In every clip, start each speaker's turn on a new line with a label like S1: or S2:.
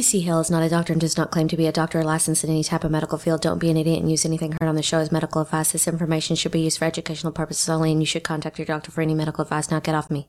S1: TC Hale is not a doctor and does not claim to be a doctor or licensed in any type of medical field. Don't be an idiot and use anything heard on the show as medical advice. This information should be used for educational purposes only, and you should contact your doctor for any medical advice. Now get off me.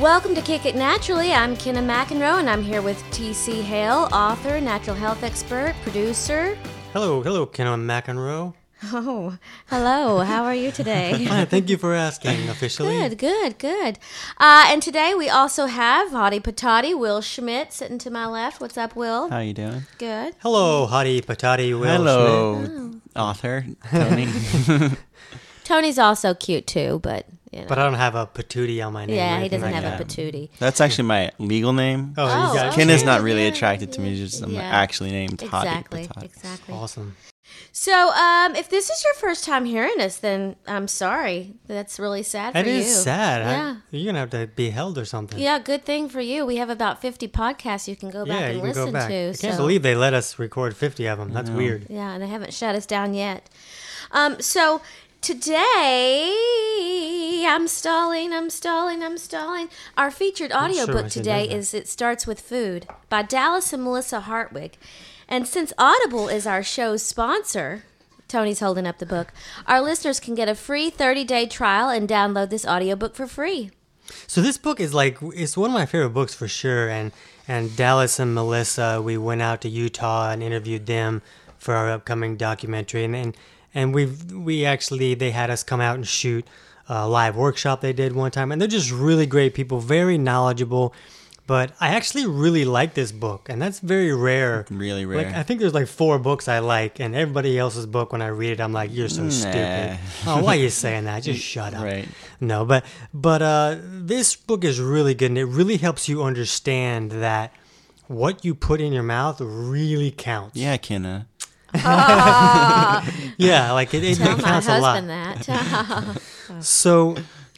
S1: Welcome to Kick It Naturally. I'm Kenna McEnroe, and I'm here with TC Hale, author, natural health expert, producer.
S2: Hello, hello, Kenna McEnroe.
S1: Oh, hello. How are you today?
S2: Hi, thank you for asking officially.
S1: Good, good, good. Uh, and today we also have Hottie Patati, Will Schmidt, sitting to my left. What's up, Will?
S3: How are you doing?
S1: Good.
S2: Hello, Hottie Patati Will
S3: Hello,
S1: Oh.
S3: author Tony.
S1: Tony's also cute too, but you know.
S2: But I don't have a patootie on my name. or
S1: yeah, he
S2: anything
S1: doesn't
S2: like
S1: have a
S2: that.
S1: patootie.
S3: That's actually my legal name.
S2: Oh,
S1: Oh,
S2: you got
S1: okay.
S3: Ken is not really
S1: Yeah,
S3: attracted to me. Just I'm
S1: yeah.
S3: actually named Hottie
S1: Exactly,
S3: Patati.
S1: exactly.
S2: Awesome.
S1: So, um, if this is your first time hearing us, then I'm sorry. That's really sad
S2: That
S1: for
S2: is
S1: you.
S2: sad. I-
S1: Yeah.
S2: you're gonna have to be held or something.
S1: Yeah, good thing for you. We have about 50 podcasts you can go back
S2: Yeah,
S1: and
S2: you can
S1: listen
S2: go back.
S1: to.
S2: I can't
S1: so.
S2: believe they let us record 50 of them. That's weird.
S1: Yeah, and they haven't shut us down yet. Um, so today, I'm stalling, I'm stalling, I'm stalling. Our featured
S2: sure why
S1: audiobook
S2: she
S1: today
S2: does that.
S1: is It Starts With Food by Dallas and Melissa Hartwig. And since Audible is our show's sponsor, Tony's holding up the book, our listeners can get a free 30 day trial and download this audiobook for free.
S2: So this book is like it's one of my favorite books for sure. And and Dallas and Melissa, we went out to Utah and interviewed them for our upcoming documentary. And and, and we we actually they had us come out and shoot a live workshop they did one time. And they're just really great people, very knowledgeable. But I actually really like this book, and that's very rare.
S3: Really
S2: Like
S3: rare.
S2: I think there's like four books I like, and everybody else's book when I read it, I'm like, "You're so stupid." Oh, why are you saying that? Just shut up.
S3: Right.
S2: No, but but uh, this book is really good, and it really helps you understand that what you put in your mouth really counts.
S3: Yeah, Kenna.
S2: yeah, like it, it,
S1: Tell
S2: it
S1: my
S2: counts a lot.
S1: husband that.
S2: So,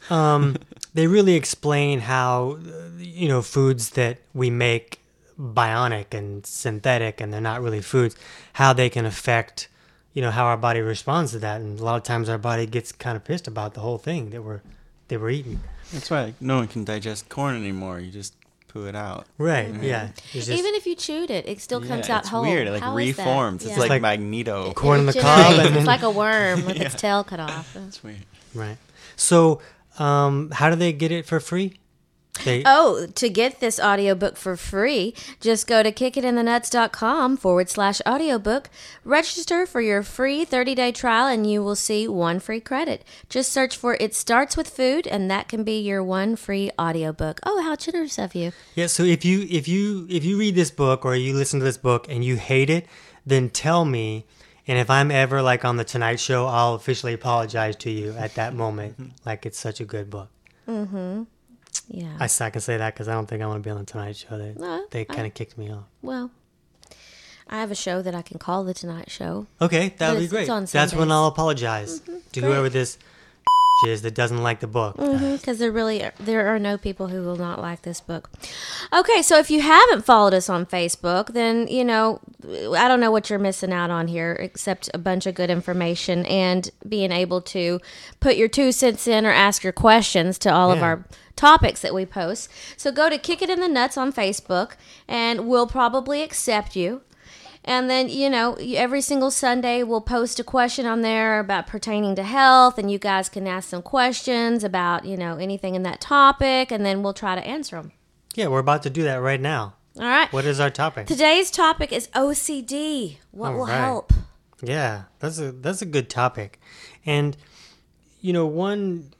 S2: um, they really explain how you know foods that we make bionic and synthetic, and they're not really foods, how they can affect you know how our body responds to that, and a lot of times our body gets kind of pissed about the whole thing that we're that we're eating.
S3: That's why like, no one can digest corn anymore. You just poo it out.
S2: Right? Yeah. Just
S1: Even if you chewed it, it still comes
S3: yeah,
S1: out
S3: it's
S1: whole.
S3: weird. It like
S1: How is that?
S3: reforms.
S1: Yeah.
S3: It's like,
S2: like
S3: Magneto.
S2: corn on the
S1: It
S2: cob,
S1: It's like a worm with its tail cut off.
S3: That's weird.
S2: right. So, um, how do they get it for free? They
S1: Oh, to get this audiobook for free, just go to kickitinthenuts.com forward slash audiobook. Register for your free 30 day trial and you will see one free credit. Just search for It Starts With Food and that can be your one free audiobook. Oh, how generous of you.
S2: Yeah, so if you if you if you read this book or you listen to this book and you hate it, then tell me. And if I'm ever like on the Tonight Show, I'll officially apologize to you at that moment. Like it's such a good book. Mm-hmm.
S1: Yeah.
S2: I, s- I can say that because I don't think I want to be on the Tonight Show. They
S1: No,
S2: they kind of kicked me off.
S1: well, I have a show that I can call The Tonight Show.
S2: Okay, that would be great.
S1: it's on
S2: That's when I'll apologize mm-hmm. to
S1: great.
S2: whoever this is that doesn't like the book.
S1: Mm-hmm, because there really there are no people who will not like this book. Okay, so if you haven't followed us on Facebook, then you know I don't know what you're missing out on here, except a bunch of good information and being able to put your two cents in or ask your questions to all of our topics that we post. So go to Kick It in the Nuts on Facebook, and we'll probably accept you. And then, you know, every single Sunday we'll post a question on there about pertaining to health, and you guys can ask some questions about, you know, anything in that topic, and then we'll try to answer them.
S2: Yeah, we're about to do that right now.
S1: All right.
S2: What is our topic?
S1: Today's topic is OCD. What
S2: All
S1: will
S2: right.
S1: help?
S2: Yeah, that's a that's a good topic, and you know one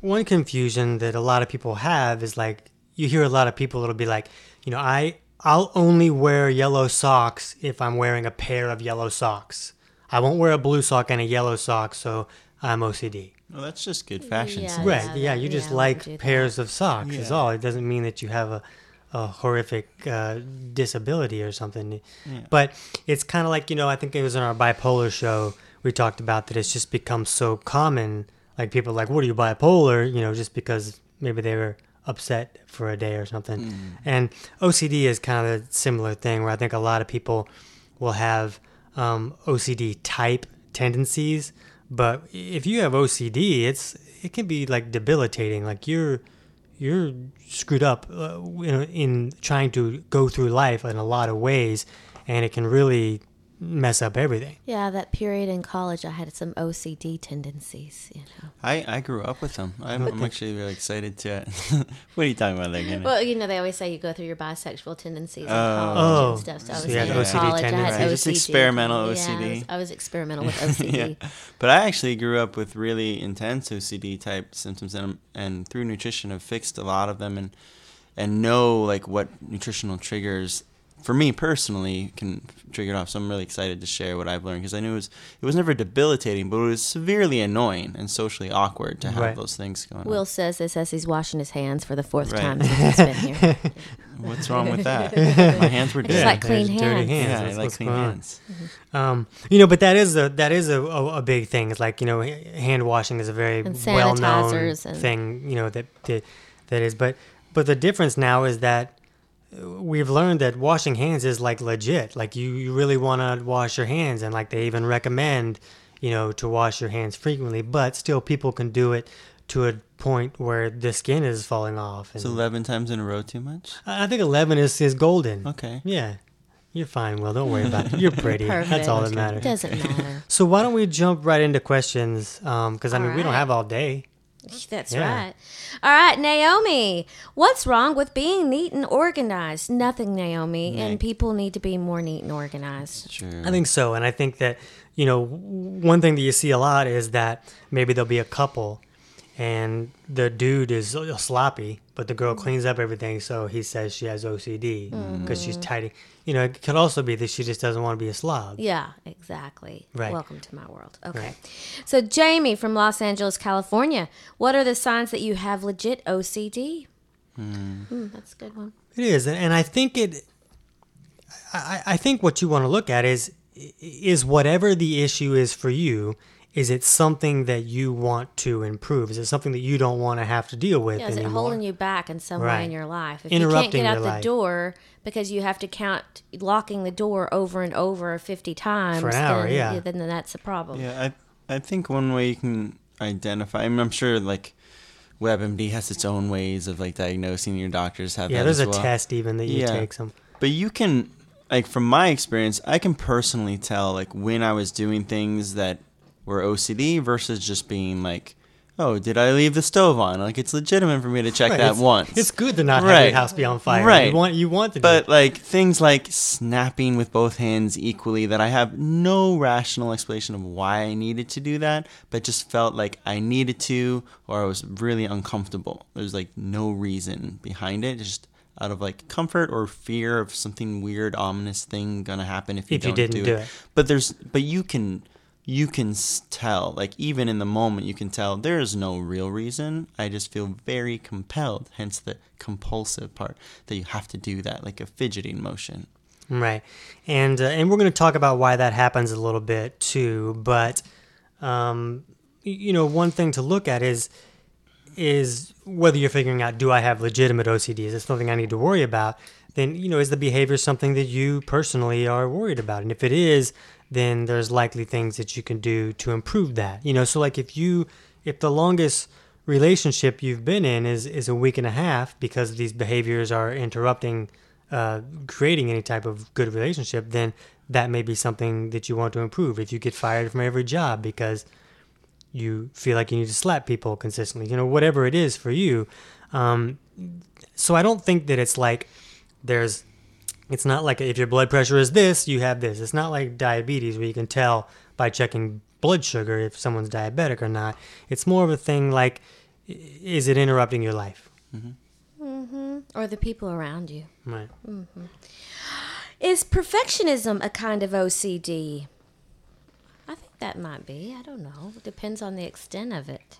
S2: one confusion that a lot of people have is like you hear a lot of people that'll be like, you know, I I'll only wear yellow socks if I'm wearing a pair of yellow socks. I won't wear a blue sock and a yellow sock, so I'm OCD.
S3: Well, that's just good fashion.
S1: Yeah.
S3: sense.
S2: Right? Yeah,
S1: that-
S2: you just
S1: yeah,
S2: like
S1: do that.
S2: pairs of socks. Is all. It doesn't mean that you have a a horrific uh, disability or something. But it's kind of like you know, I think it was in our bipolar show we talked about that it's just become so common. Like people are like, "What are you bipolar?" You know, just because maybe they were upset for a day or something. And OCD is kind of a similar thing where I think a lot of people will have um, OCD type tendencies, But if you have OCD, it's it can be like debilitating. Like you're you're screwed up uh, you know, in trying to go through life in a lot of ways, and it can really mess up everything.
S1: Yeah, that period in college, I had some OCD tendencies. You know.
S3: I, I grew up with them. I'm, I'm actually really excited to. what are you talking about there, Kenny?
S1: Well, you know, they always say you go through your bisexual tendencies in
S3: Oh.
S1: college
S2: Oh.
S1: and stuff. So I
S2: So
S1: was
S2: you had
S1: in
S2: OCD
S1: college. I had
S2: tendencies.
S3: Right, just
S1: OCD.
S3: experimental
S1: Yeah, I was,
S3: OCD.
S1: I was experimental with OCD.
S3: yeah. But I actually grew up with really intense OCD type symptoms, and and through nutrition, have fixed a lot of them, and and know like what nutritional triggers for me personally can trigger it off. So I'm really excited to share what I've learned because I knew it was it was never debilitating, but it was severely annoying and socially awkward to have
S2: Right.
S3: those things going
S1: Will
S3: on.
S1: says this as he's washing his hands for the fourth
S3: Right.
S1: time since he's been here.
S3: What's wrong with that? My hands were
S1: It's
S3: dirty.
S1: like clean
S2: there's dirty
S1: hands.
S2: hands.
S3: yeah, I like clean
S2: going on.
S3: hands.
S2: Um, you know, but that is a that is a, a, a big thing. It's like you know, hand washing is a very well known thing. You know that, that that is. But but the difference now is that we've learned that washing hands is like legit. Like you, you really want to wash your hands, and like they even recommend you know to wash your hands frequently. But still, people can do it to a point where the skin is falling off. And
S3: Is 11 times in a row too much?
S2: I I think eleven is is golden.
S3: Okay.
S2: Yeah, you're fine. Will don't worry about it. You're pretty. Perfect. That's all that
S1: Perfect.
S2: matters.
S1: Doesn't matter.
S2: So why don't we jump right into questions? Um, because I
S1: All
S2: mean, we don't have all day.
S1: That's
S2: Yeah.
S1: right. All right, Naomi. What's wrong with being neat and organized? Nothing, Naomi. And people need to be more neat and organized.
S3: Sure.
S2: I think so, and I think that you know one thing that you see a lot is that maybe there'll be a couple, and the dude is sloppy, but the girl cleans up everything, so he says she has OCD because she's tidy. You know, it could also be that she just doesn't want to be a slob.
S1: Yeah, exactly.
S2: Right.
S1: Welcome to my world. Okay.
S2: Right.
S1: So, Jamie from Los Angeles, California, what are the signs that you have legit OCD? Hmm, that's a good one.
S2: It is, and- and I think it. I, I think what you want to look at is is whatever the issue is for you. Is it something that you want to improve? Is it something that you don't want to have to deal with
S1: Yeah, is it holding you back in some way in your life? If
S2: Interrupting
S1: you can't get out the
S2: life.
S1: door because you have to count locking the door over and over 50 times,
S2: For an hour,
S1: then,
S2: yeah.
S1: then that's a problem.
S3: Yeah, I I think one way you can identify. I mean, I'm sure like WebMD has its own ways of like diagnosing. Your doctors have
S2: Yeah,
S3: that
S2: there's a
S3: well.
S2: test even that you
S3: Yeah.
S2: take some.
S3: But you can like from my experience, I can personally tell like when I was doing things that were OCD versus just being like, oh, did I leave the stove on? Like it's legitimate for me to check
S2: Right,
S3: that
S2: it's,
S3: once.
S2: It's good to not have
S3: Right.
S2: your house be on fire.
S3: Right.
S2: You want you want to
S3: But like things like snapping with both hands equally, that I have no rational explanation of why I needed to do that, but just felt like I needed to, or I was really uncomfortable. There's like no reason behind it, just out of like comfort or fear of something weird, ominous thing gonna happen if you
S2: If you
S3: don't
S2: didn't
S3: do,
S2: do
S3: it.
S2: it.
S3: But there's, but you can. You can tell, like even in the moment, you can tell there is no real reason. I just feel very compelled, hence the compulsive part that you have to do that, like a fidgeting motion.
S2: Right, and uh, and we're going to talk about why that happens a little bit too. But um, you know, one thing to look at is is whether you're figuring out do I have legitimate OCD? Is something I need to worry about? Then you know, is the behavior something that you personally are worried about? And if it is, then there's likely things that you can do to improve that. You know, so like if you if the longest relationship you've been in is is a week and a half because these behaviors are interrupting uh, creating any type of good relationship, then that may be something that you want to improve. If you get fired from every job because you feel like you need to slap people consistently, you know, whatever it is for you. Um, so I don't think that it's like there's, it's not like if your blood pressure is this, you have this. It's not like diabetes where you can tell by checking blood sugar if someone's diabetic or not. It's more of a thing like, is it interrupting your life? Mm-hmm.
S1: Or the people around you.
S2: Right. Mm-hmm.
S1: Is perfectionism a kind of OCD? I think that might be. I don't know. It depends on the extent of it.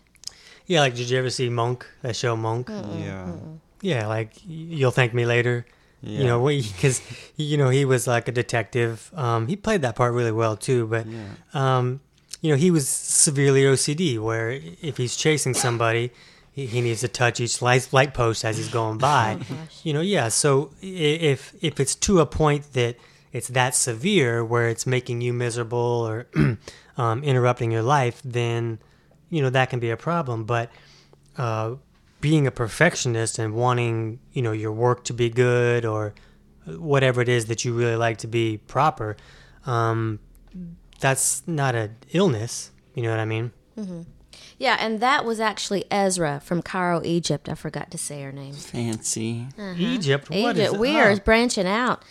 S2: Yeah, like did you ever see Monk? That show Monk.
S3: Yeah.
S2: Yeah, like you'll thank me later.
S3: Yeah.
S2: You know, because you know he was like a detective. Um, he played that part really well too. But
S3: Yeah.
S2: um, you know, he was severely OCD, where if he's chasing somebody, he, he needs to touch each light, light post as he's going by. you know, yeah. So if if it's to a point that it's that severe where it's making you miserable or um, interrupting your life, then you know that can be a problem. But uh, being a perfectionist and wanting you know your work to be good or whatever it is that you really like to be proper, um, that's not an illness. You know what I mean?
S1: Yeah, and that was actually Ezra from Cairo, Egypt. I forgot to say her name.
S3: Fancy.
S2: Egypt. What is
S1: Egypt. We are
S2: oh,
S1: branching out.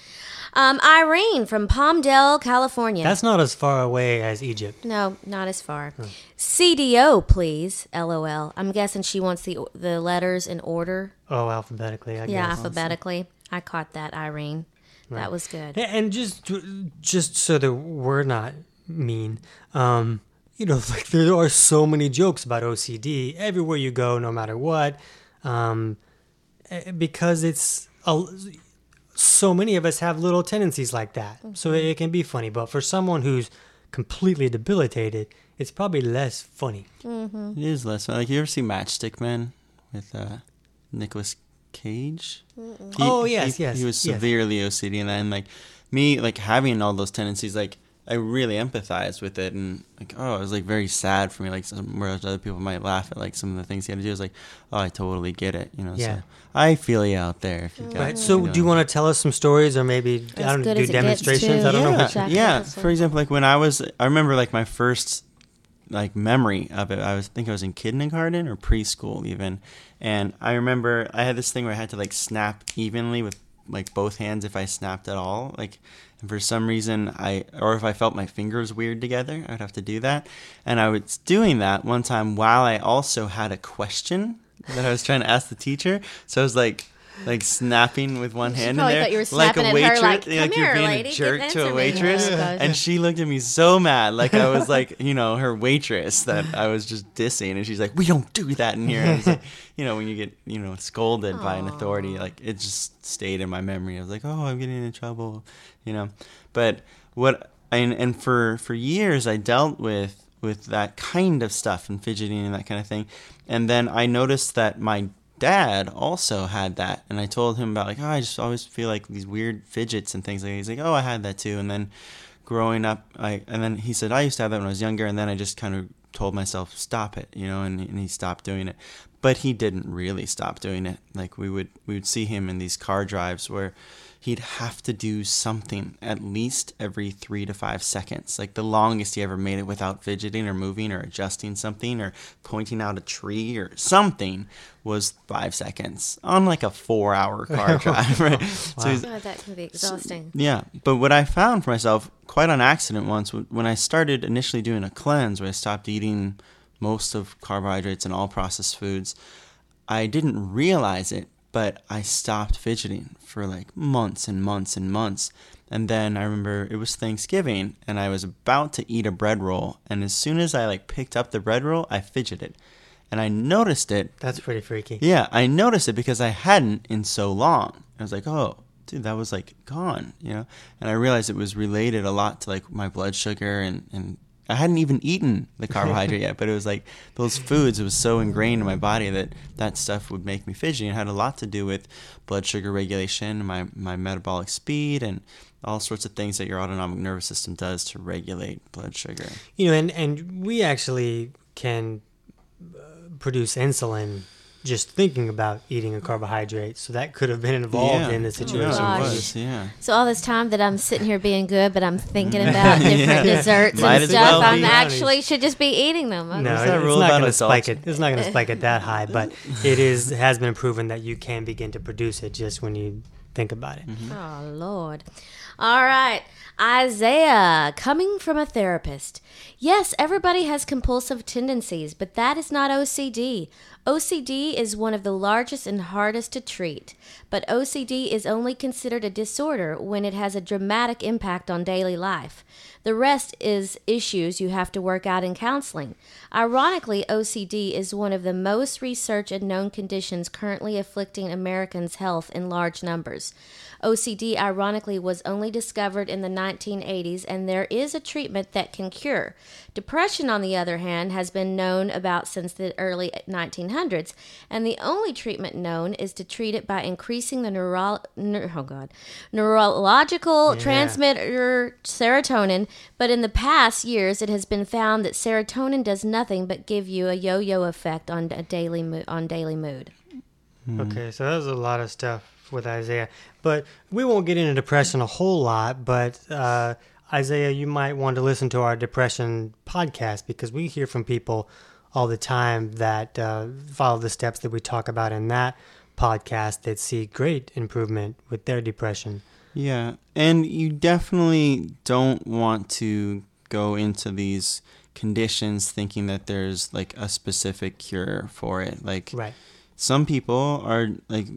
S1: Um, Irene from Palmdale, California.
S2: That's not as far away as Egypt.
S1: no, not as far. CDO, please. LOL. I'm guessing she wants the the letters in order.
S2: Oh, alphabetically, I
S1: Yeah,
S2: guess.
S1: alphabetically. I caught that, Irene. That was good.
S2: And just just so that we're not mean, um, you know, like there are so many jokes about OCD everywhere you go, no matter what, um, eh, because it's a, so many of us have little tendencies like that. So
S1: Mm-hmm.
S2: it can be funny, but for someone who's completely debilitated, it's probably less funny.
S3: It is less fun. Like you ever see Matchstick Men with uh, Nicolas Cage? He-
S2: Oh, yes,
S3: he-
S2: yes,
S3: He was
S2: yes.
S3: severely OCD, and then like me, like having all those tendencies, like I really empathized with it, and like oh, it was like very sad for me. Like some, whereas other people might laugh at like some of the things he had to do, I was like, oh, I totally get it. You know,
S2: Yeah.
S3: so I feel you out there. If you mm-hmm. got,
S2: Right. So, do you want to tell us some stories, or maybe I don't
S1: good
S2: do
S1: as it gets,
S2: demonstrations? I don't know
S3: yeah,
S2: which.
S1: Jack
S3: yeah. For example, like when I was, I remember like my first like memory of it. I was I think I was in kindergarten or preschool even, and I remember I had this thing where I had to like snap evenly with like both hands if I snapped at all. Like, and for some reason I or if I felt my fingers weird together, I would have to do that. And I was doing that one time while I also had a question that I was trying to ask the teacher. So I was like. Like snapping with one
S1: She
S3: hand in there,
S1: you were
S3: like a waitress,
S1: like,
S3: like, you're being
S1: lady,
S3: a jerk to a waitress,
S1: Yeah.
S3: and she looked at me so mad, like I was like, you know, her waitress that I was just dissing, and she's like, "We don't do that in here." And like, you know, when you get, you know, scolded by an authority, like it just stayed in my memory. I was like, "Oh, I'm getting in trouble," you know. But what, and and for for years, I dealt with with that kind of stuff and fidgeting and that kind of thing, and then I noticed that my dad also had that and i told him about like oh i just always feel like these weird fidgets and things like that. he's like oh i had that too. And then growing up i and then he said i used to have that when i was younger and then i just kind of told myself stop it you know and, and he stopped doing it. But he didn't really stop doing it. Like we would we would see him in these car drives where he'd have to do something at least every three to five seconds. Like the longest he ever made it without fidgeting or moving or adjusting something or pointing out a tree or something was five seconds on like a four hour car drive, right? So he's,
S1: God, that can be exhausting.
S3: yeah, but what I found for myself, quite on accident once, when I started initially doing a cleanse where I stopped eating most of carbohydrates and all processed foods, I didn't realize it, but I stopped fidgeting for like months and months and months. And then I remember it was Thanksgiving and I was about to eat a bread roll. And as soon as I like picked up the bread roll, I fidgeted. And I noticed it
S2: That's pretty freaky.
S3: yeah, I noticed it because I hadn't in so long. I was like, oh, dude, that was like gone, you know? And I realized it was related a lot to like my blood sugar and, and I hadn't even eaten the carbohydrate yet, but it was like those foods, it was so ingrained in my body that that stuff would make me fidgety. It had a lot to do with blood sugar regulation, my, my metabolic speed, and all sorts of things that your autonomic nervous system does to regulate blood sugar.
S2: You know, and and we actually can uh, produce insulin just thinking about eating a carbohydrate. So that could have been involved in the situation.
S1: gosh.
S3: it was, yeah.
S1: So all this time that I'm sitting here being good, but I'm thinking about different
S3: Yeah.
S1: desserts
S3: Might
S1: and stuff,
S3: well
S1: I'm
S2: be.
S1: actually should just be eating them. Okay.
S2: No,
S3: What's
S2: it's not going to spike it. It's not going to spike it that high, but it is has been proven that you can begin to produce it just when you think about it. Mm-hmm.
S1: Oh, Lord. All right. Isaiah, coming from a therapist. Yes, everybody has compulsive tendencies, but that is not OCD. OCD is one of the largest and hardest to treat, but OCD is only considered a disorder when it has a dramatic impact on daily life. The rest is issues you have to work out in counseling. Ironically, OCD is one of the most researched and known conditions currently afflicting Americans' health in large numbers. OCD, ironically, was only discovered in the 1980s, and there is a treatment that can cure. Depression, on the other hand, has been known about since the early 1900s. and the only treatment known is to treat it by increasing the neuro- neur- oh god neurological
S2: Yeah.
S1: transmitter serotonin. But in the past years, it has been found that serotonin does nothing but give you a yo-yo effect on a daily mo- on daily mood.
S2: Okay, so that was a lot of stuff with Isaiah, but we won't get into depression a whole lot. But uh, Isaiah, you might want to listen to our depression podcast because we hear from people all the time that uh, follow the steps that we talk about in that podcast that see great improvement with their depression.
S3: Yeah, and you definitely don't want to go into these conditions thinking that there's like a specific cure for it. Like
S2: Right.
S3: Some people are like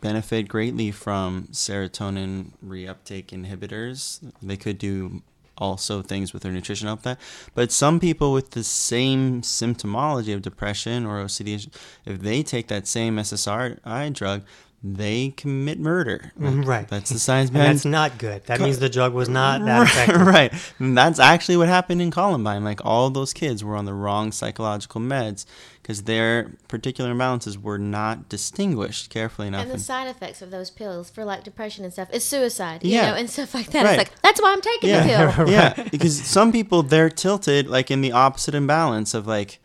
S3: benefit greatly from serotonin reuptake inhibitors. They could do also things with their nutrition help that. But some people with the same symptomology of depression or OCD, if they take that same SSRI drug, they commit murder.
S2: Mhm, right.
S3: That's the science
S2: And that's not good. That means the drug was not that
S3: right,
S2: effective.
S3: right. And that's actually what happened in Columbine. Like all those kids were on the wrong psychological meds because their particular imbalances were not distinguished carefully enough.
S1: And the
S3: And-
S1: side effects of those pills for like depression and stuff is suicide, you
S3: Yeah.
S1: know, and stuff like that.
S3: Right.
S1: It's like that's why I'm taking
S3: yeah,
S1: the pill.
S3: yeah. Because some people they're tilted like in the opposite imbalance of like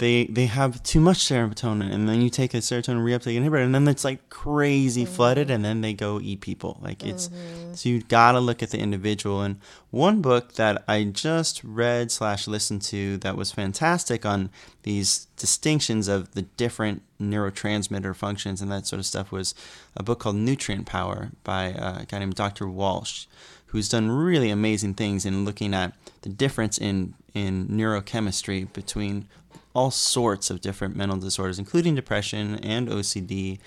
S3: they they have too much serotonin and then you take a serotonin reuptake inhibitor and then it's like crazy flooded mm-hmm. and then they go eat people. Like it's mm-hmm. so you gotta look at the individual and one book that i just read slash listened to that was fantastic on these distinctions of the different neurotransmitter functions and that sort of stuff was a book called nutrient power by a guy named dr walsh who's done really amazing things in looking at the difference in in neurochemistry between all sorts of different mental disorders, including depression and OCD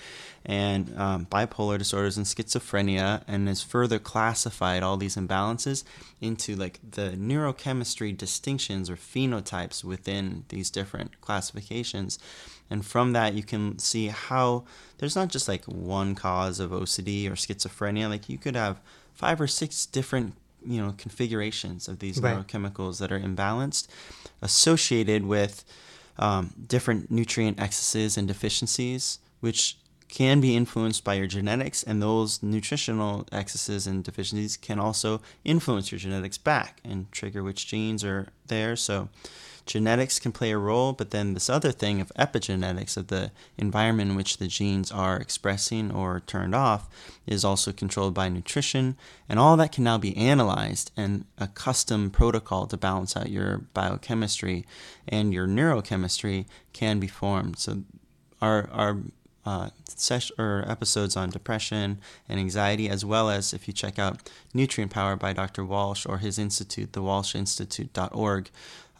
S3: and um, bipolar disorders and schizophrenia, and has further classified all these imbalances into like the neurochemistry distinctions or phenotypes within these different classifications. And from that, you can see how there's not just like one cause of OCD or schizophrenia. Like you could have five or six different you know configurations of these
S2: Right.
S3: neurochemicals that are imbalanced associated with um, different nutrient excesses and deficiencies which can be influenced by your genetics and those nutritional excesses and deficiencies can also influence your genetics back and trigger which genes are there. So genetics can play a role, but then this other thing of epigenetics, of the environment in which the genes are expressing or turned off, is also controlled by nutrition. And all that can now be analyzed, and a custom protocol to balance out your biochemistry and your neurochemistry can be formed. So, our, our uh, or episodes on depression and anxiety, as well as if you check out Nutrient Power by Dr. Walsh or his institute, the thewalshinstitute.org,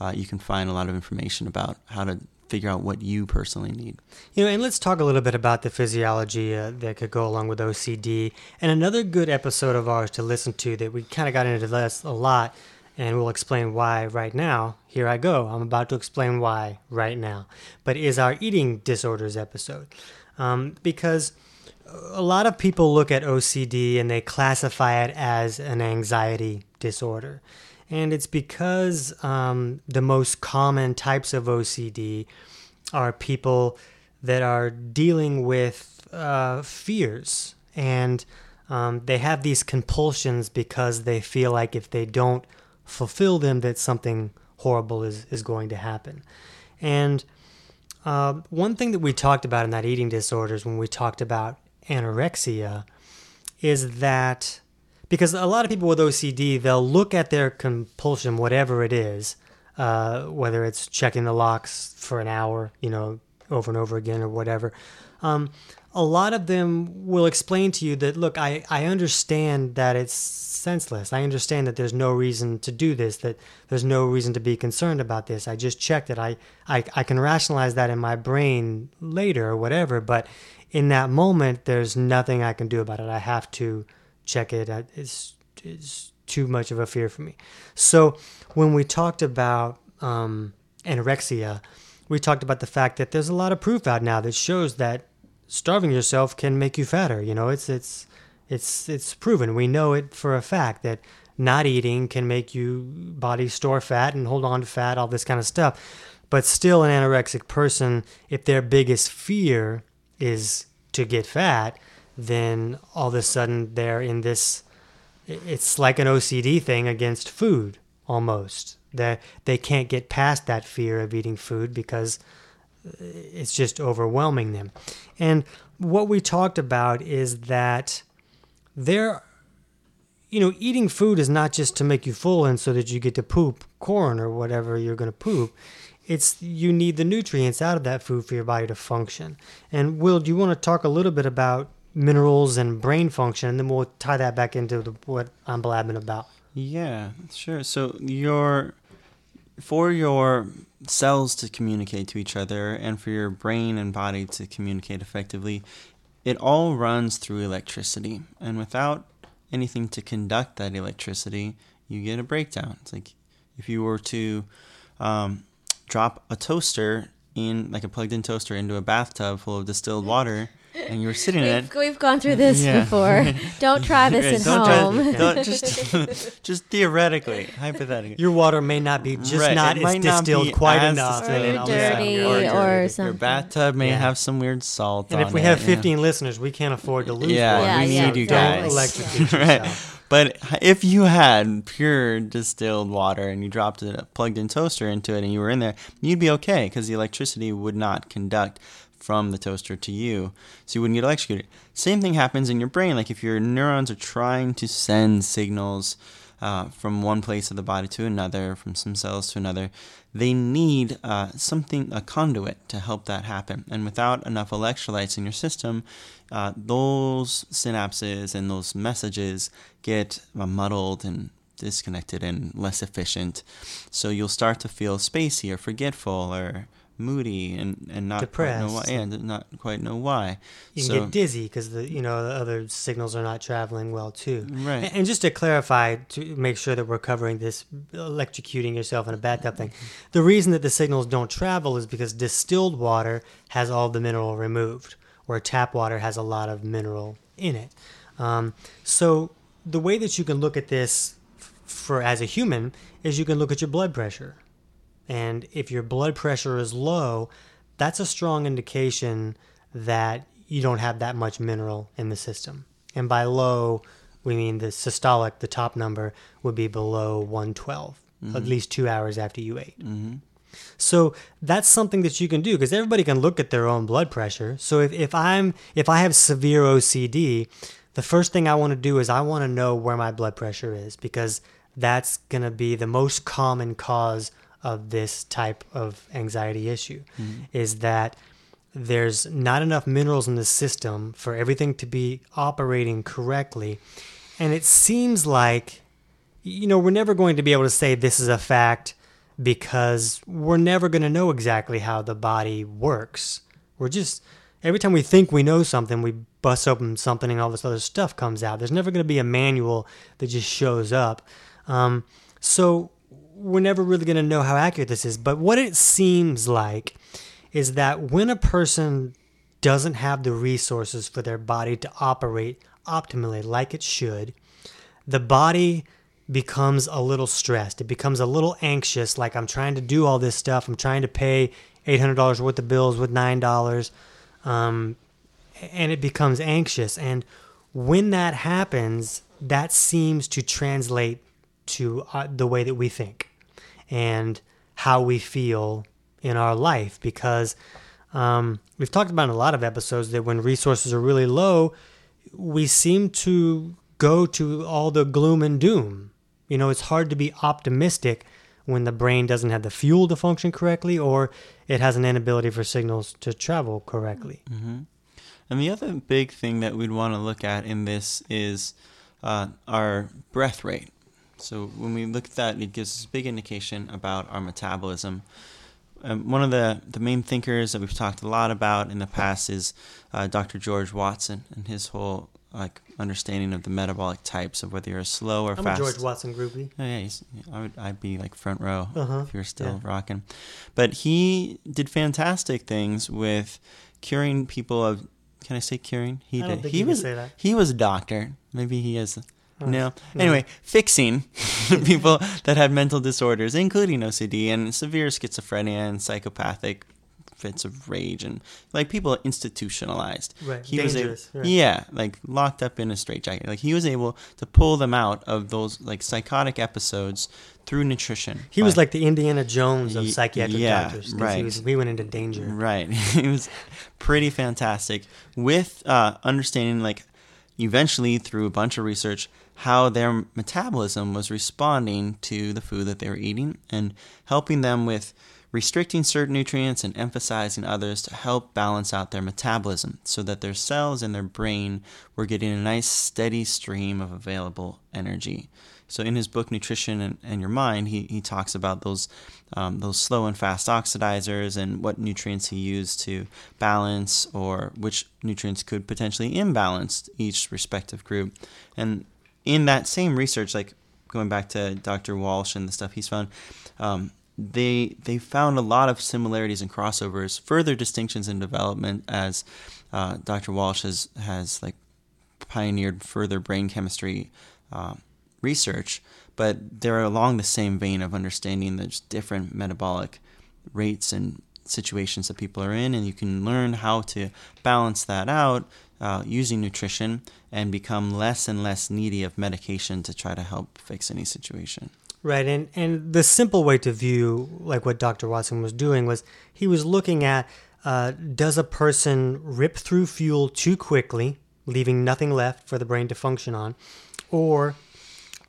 S3: uh, you can find a lot of information about how to figure out what you personally need.
S2: You know, and let's talk a little bit about the physiology uh, that could go along with OCD. And another good episode of ours to listen to that we kind of got into this a lot, and we'll explain why right now. Here I go. I'm about to explain why right now. But is our eating disorders episode. Um, because a lot of people look at OCD and they classify it as an anxiety disorder. And it's because um, the most common types of OCD are people that are dealing with uh, fears. And um, they have these compulsions because they feel like if they don't fulfill them that something horrible is, is going to happen. And uh, one thing that we talked about in that eating disorders when we talked about anorexia is that because a lot of people with OCD, they'll look at their compulsion, whatever it is, uh, whether it's checking the locks for an hour, you know, over and over again or whatever. Um, a lot of them will explain to you that, look, I, I understand that it's senseless. I understand that there's no reason to do this, that there's no reason to be concerned about this. I just checked it. I, I, I can rationalize that in my brain later or whatever, but in that moment, there's nothing I can do about it. I have to check it. It's, it's too much of a fear for me. So when we talked about um, anorexia, we talked about the fact that there's a lot of proof out now that shows that starving yourself can make you fatter. You know, it's it's it's it's proven. We know it for a fact that not eating can make you body store fat and hold on to fat, all this kind of stuff. But still, an anorexic person, if their biggest fear is to get fat, then all of a sudden they're in this. It's like an OCD thing against food almost. That they can't get past that fear of eating food because uh, it's just overwhelming them. And what we talked about is that there you know, eating food is not just to make you full and so that you get to poop corn or whatever you're going to poop. It's you need the nutrients out of that food for your body to function. And Will, do you want to talk a little bit about minerals and brain function, and then we'll tie that back into the, what I'm blabbing about?
S3: Yeah, sure. So your for your cells to communicate to each other and for your brain and body to communicate effectively, it all runs through electricity. And without anything to conduct that electricity, you get a breakdown. It's like if you were to um, drop a toaster in, like a plugged in toaster, into a bathtub full of distilled water and you were sitting in
S1: We've,
S3: it.
S1: we've gone through this
S3: Yeah.
S1: before. Don't try this
S3: Right,
S1: at
S3: don't try-
S1: home.
S3: don't- just, just theoretically, hypothetically.
S2: Your water may not be just
S3: Right,
S2: not
S3: it
S2: as
S3: might not
S2: distilled quite
S3: as
S2: enough.
S1: Or
S2: and all of
S1: dirty or
S2: you're-
S3: Your bathtub may
S2: Yeah.
S3: have some weird salt
S2: And
S3: on
S2: if we
S3: it,
S2: have
S3: yeah.
S2: 15 listeners, we can't afford to lose
S3: Yeah,
S2: one.
S1: Yeah,
S3: we
S1: yeah,
S3: need you
S1: exactly.
S3: guys.
S2: Electrocute
S3: right. But if you had pure distilled water and you dropped a plugged in toaster into it and you were in there, you'd be okay because the electricity would not conduct from the toaster to you. So you wouldn't get electrocuted. Same thing happens in your brain. Like if your neurons are trying to send signals uh, from one place of the body to another, from some cells to another, they need uh, something, a conduit to help that happen. And without enough electrolytes in your system, uh, those synapses and those messages get uh, muddled and disconnected and less efficient. So you'll start to feel spacey or forgetful or moody and, and not quite know why.
S2: Depressed.
S3: Yeah, not quite know why.
S2: You can get dizzy because the you know the other signals are not traveling well too.
S3: Right.
S2: And, and just to clarify, to make sure that we're covering this electrocuting yourself in a bathtub thing, the reason that the signals don't travel is because distilled water has all the mineral removed, where tap water has a lot of mineral in it. Um, so the way that you can look at this for as a human is you can look at your blood pressure. And if your blood pressure is low, that's a strong indication that you don't have that much mineral in the system. And by low, we mean the systolic, the top number, would be below 112, at least two hours after you ate.
S3: hmm
S2: So that's something that you can do because everybody can look at their own blood pressure. So if, if I'm if I have severe OCD, the first thing I want to do is I want to know where my blood pressure is because that's gonna be the most common cause of this type of anxiety issue is that there's not enough minerals in the system for everything to be operating correctly. And it seems like you know, we're never going to be able to say this is a fact because we're never going to know exactly how the body works. We're just, every time we think we know something, we bust open something and all this other stuff comes out. There's never going to be a manual that just shows up. Um, so we're never really going to know how accurate this is. But what it seems like is that when a person doesn't have the resources for their body to operate optimally like it should, the body becomes a little stressed. It becomes a little anxious, like I'm trying to do all this stuff. I'm trying to pay $800 worth of bills with $9. Um, and it becomes anxious. And when that happens, that seems to translate to uh, the way that we think and how we feel in our life because um, we've talked about in a lot of episodes that when resources are really low, we seem to go to all the gloom and doom. You know, it's hard to be optimistic when the brain doesn't have the fuel to function correctly or it has an inability for signals to travel correctly.
S3: hmm And the other big thing that we'd want to look at in this is uh, our breath rate. So when we look at that, it gives us a big indication about our metabolism. Um, one of the, the main thinkers that we've talked a lot about in the past is uh, Dr. George Watson and his whole like understanding of the metabolic types of whether you're a slow or
S2: I'm
S3: fast.
S2: a George Watson groupie.
S3: Oh, yeah, he's, I would, I'd be like front row
S2: Uh-huh,
S3: if you're still
S2: yeah.
S3: rocking. But he did fantastic things with curing people of. Can I say curing? He did. he was
S2: say that.
S3: he was a doctor. Maybe he is. No. Anyway, fixing people that had mental disorders, including OCD and severe schizophrenia and psychopathic fits of rage and like people institutionalized.
S2: Right.
S3: He was
S2: Dangerous,
S3: able,
S2: right.
S3: yeah, like locked up in a straitjacket. Like he was able to pull them out of those like psychotic episodes through nutrition.
S2: He was like the Indiana Jones of psychiatric
S3: yeah,
S2: doctors.
S3: right.
S2: He, was, he went into danger.
S3: Right. it was pretty fantastic with uh, understanding, like, eventually through a bunch of research, how their metabolism was responding to the food that they were eating and helping them with restricting certain nutrients and emphasizing others to help balance out their metabolism so that their cells and their brain were getting a nice steady stream of available energy. So in his book Nutrition and, and Your Mind, he, he talks about those um, those slow and fast oxidizers and what nutrients he used to balance or which nutrients could potentially imbalance each respective group. And in that same research, like going back to Dr. Walsh and the stuff he's found, um, they they found a lot of similarities and crossovers, further distinctions in development as uh, Dr. Walsh has has like pioneered further brain chemistry uh, research, but they're along the same vein of understanding there's different metabolic rates and situations that people are in, and you can learn how to balance that out uh, using nutrition and become less and less needy of medication to try to help fix any situation.
S2: Right, and and the simple way to view like what Dr. Watson was doing was he was looking at uh, does a person rip through fuel too quickly, leaving nothing left for the brain to function on, or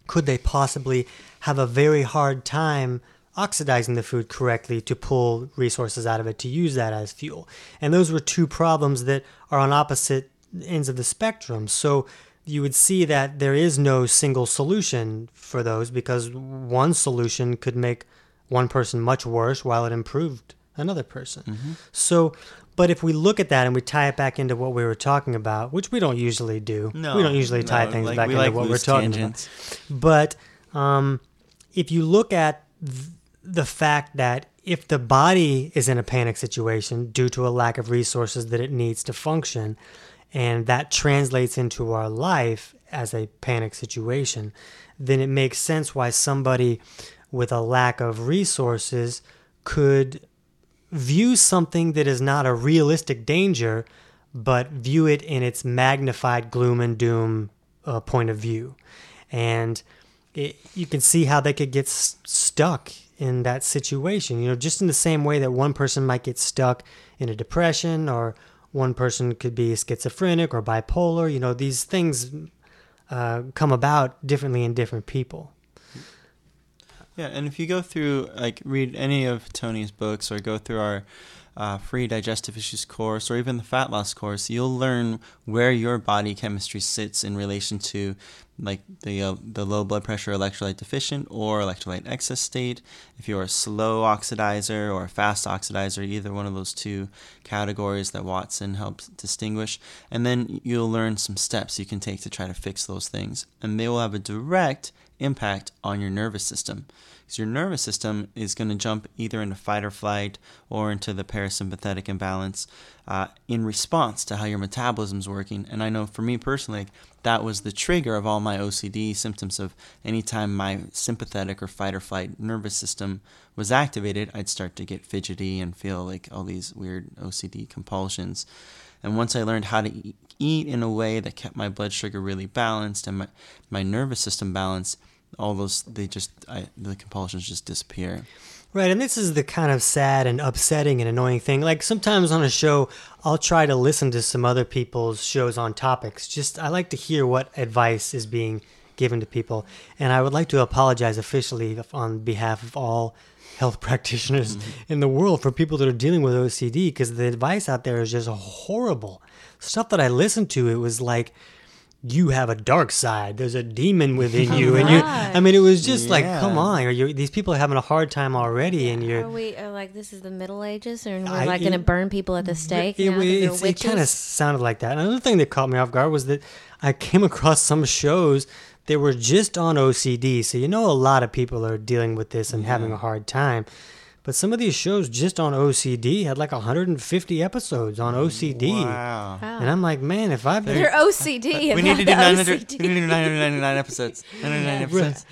S2: could they possibly have a very hard time oxidizing the food correctly to pull resources out of it to use that as fuel? And those were two problems that are on opposite ends of the spectrum. So you would see that there is no single solution for those because one solution could make one person much worse while it improved another person. So, but if we look at that and we tie it back into what we were talking about, which we don't usually do, we don't usually tie
S3: no,
S2: things
S3: like,
S2: back into
S3: like
S2: what we're talking
S3: tangents.
S2: about. But um, if you look at th- the fact that if the body is in a panic situation due to a lack of resources that it needs to function, and that translates into our life as a panic situation, then it makes sense why somebody with a lack of resources could view something that is not a realistic danger, but view it in its magnified gloom and doom uh, point of view. And it, you can see how they could get s- stuck in that situation. You know, just in the same way that one person might get stuck in a depression, or one person could be schizophrenic or bipolar. You know, these things uh, come about differently in different people.
S3: Yeah, and if you go through, like, read any of Tony's books or go through our uh, free digestive issues course or even the fat loss course, you'll learn where your body chemistry sits in relation to, like, the uh, the low blood pressure electrolyte deficient or electrolyte excess state. If you're a slow oxidizer or a fast oxidizer, either one of those two categories that Watson helps distinguish, and then you'll learn some steps you can take to try to fix those things, and they will have a direct impact on your nervous system. Because your nervous system is going to jump either into fight or flight or into the parasympathetic imbalance uh, in response to how your metabolism's working. And I know for me personally, that was the trigger of all my OCD symptoms of anytime my sympathetic or fight or flight nervous system was activated, I'd start to get fidgety and feel like all these weird OCD compulsions. And once I learned how to eat in a way that kept my blood sugar really balanced and my, my nervous system balanced, all those they just I, the compulsions just disappear.
S2: Right, and this is the kind of sad and upsetting and annoying thing. Like sometimes on a show, I'll try to listen to some other people's shows on topics. Just I like to hear what advice is being given to people, and I would like to apologize officially on behalf of all health practitioners mm-hmm. in the world for people that are dealing with OCD because the advice out there is just horrible. Stuff that I listened to, it was like you have a dark side. There's a demon within you, and you. I mean, it was just like, come on, are you? These people are having a hard time already, and you're.
S1: Are we are like this is the Middle Ages, and we're
S2: I-
S1: like going to burn people at the stake?
S2: It,
S1: now that
S2: it kind of sounded like that. Another thing that caught me off guard was that I came across some shows that were just on OCD. So you know a lot of people are dealing with this and having a hard time. But some of these shows just on OCD had like 150 episodes on OCD.
S3: Wow.
S2: And I'm like, man, if I've
S1: They're OCD.
S3: We need to do
S1: about
S3: 900, we need to do 999 episodes. 999 episodes.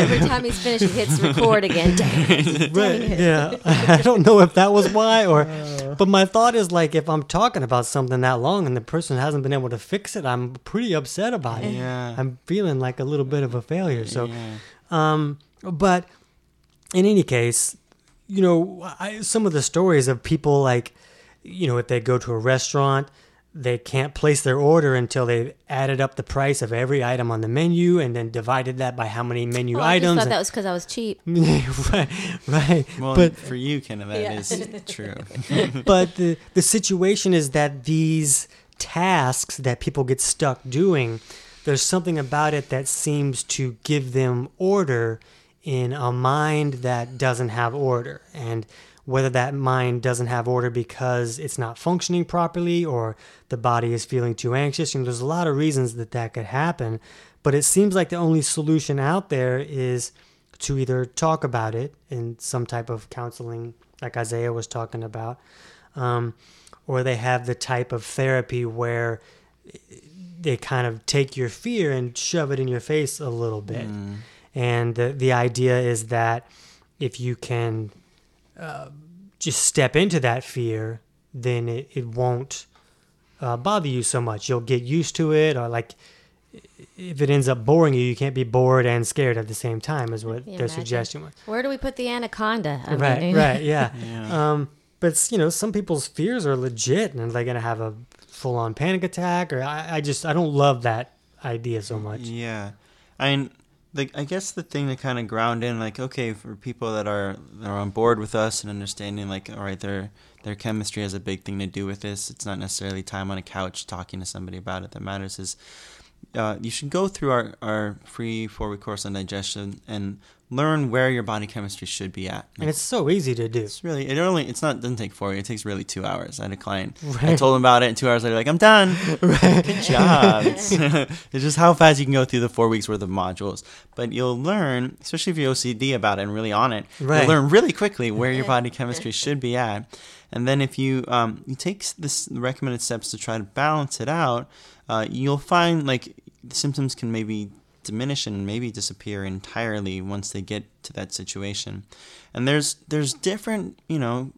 S1: Every time he's finished, he hits record again. Dang
S2: right, yeah, I don't know if that was why or, but my thought is like, if I'm talking about something that long and the person hasn't been able to fix it, I'm pretty upset about it.
S3: Yeah.
S2: I'm feeling like a little bit of a failure. So,
S3: Yeah.
S2: Um, but in any case, you know, I, some of the stories of people like, you know, if they go to a restaurant, they can't place their order until they've added up the price of every item on the menu and then divided that by how many menu
S1: Well, I just
S2: items.
S1: thought that was because I was cheap.
S2: right, right.
S3: Well,
S2: but
S3: for you, Kenneth, that
S1: Yeah.
S3: is true.
S2: but the the situation is that these tasks that people get stuck doing, there's something about it that seems to give them order in a mind that doesn't have order. And whether that mind doesn't have order because it's not functioning properly or the body is feeling too anxious, and there's a lot of reasons that that could happen. But it seems like the only solution out there is to either talk about it in some type of counseling, like Isaiah was talking about, um, or they have the type of therapy where they kind of take your fear and shove it in your face a little bit. And the, the idea is that if you can uh, just step into that fear, then it, it won't uh, bother you so much. You'll get used to it, or like if it ends up boring you, you can't be bored and scared at the same time, is what
S1: you
S2: their
S1: imagine?
S2: suggestion was.
S1: Where do we put the anaconda? I
S2: right,
S1: mean,
S2: right, yeah.
S3: Yeah.
S2: Um, but you know, some people's fears are legit, and they're gonna have a full-on panic attack. Or I, I just I don't love that idea so much.
S3: Yeah, I mean, the, I guess the thing to kind of ground in, like, okay, for people that are that are on board with us and understanding, like, all right, their their chemistry has a big thing to do with this. It's not necessarily time on a couch talking to somebody about it that matters. Is uh, you should go through our, our free four week course on digestion and learn where your body chemistry should be at.
S2: And it's so easy to do.
S3: It's really it only it's not doesn't take four. It takes really two hours. I had a client. I told him about it, and two hours later, like I'm done. Right. Good job. It's, it's just how fast you can go through the four weeks worth of modules. But you'll learn, especially if you're OCD about it and really on it,
S2: Right.
S3: you'll learn really quickly where your body chemistry should be at. And then if you um, you take s- this recommended steps to try to balance it out, uh, you'll find like the symptoms can maybe diminish and maybe disappear entirely once they get to that situation. And there's there's different you know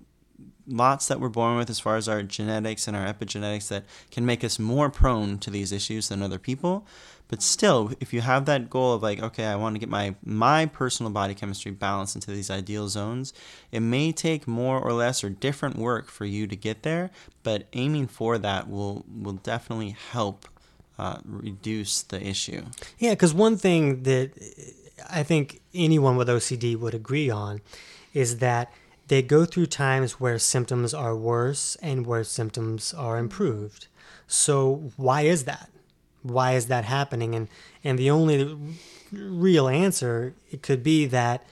S3: lots that we're born with as far as our genetics and our epigenetics that can make us more prone to these issues than other people. But still, if you have that goal of like, okay, I want to get my my personal body chemistry balanced into these ideal zones, it may take more or less or different work for you to get there. But aiming for that will will definitely help uh, reduce the issue.
S2: Yeah, because one thing that I think anyone with OCD would agree on is that they go through times where symptoms are worse and where symptoms are improved. So why is that? Why is that happening? And and the only real answer it could be that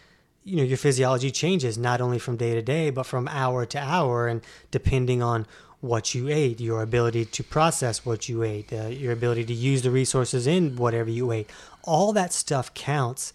S2: you know your physiology changes not only from day to day but from hour to hour and depending on what you ate your ability to process what you ate uh, your ability to use the resources in whatever you ate all that stuff counts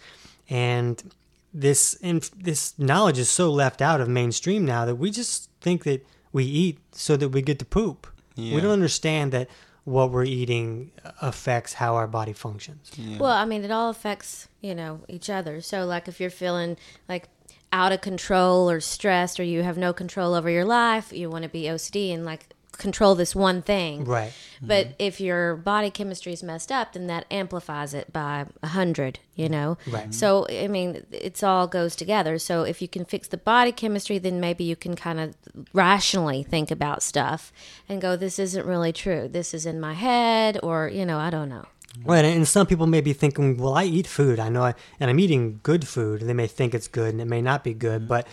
S2: and this inf- this knowledge is so left out of mainstream now that we just think that we eat so that we get to poop
S3: Yeah.
S2: we don't understand that what we're eating affects how our body functions
S3: Yeah.
S1: Well, I mean, it all affects you know each other. So, like, if you're feeling like out of control or stressed, or you have no control over your life, you want to be OCD and like control this one thing.
S2: right
S1: But mm-hmm. if your body chemistry is messed up, then that amplifies it by a hundred. You know.
S2: Right.
S1: So I mean, it's all goes together. So if you can fix the body chemistry, then maybe you can kind of rationally think about stuff and go, "This isn't really true. This is in my head," or you know, I don't know.
S2: Right, and some people may be thinking, "Well, I eat food. I know, I, and I'm eating good food." They may think it's good, and it may not be good. Mm-hmm. But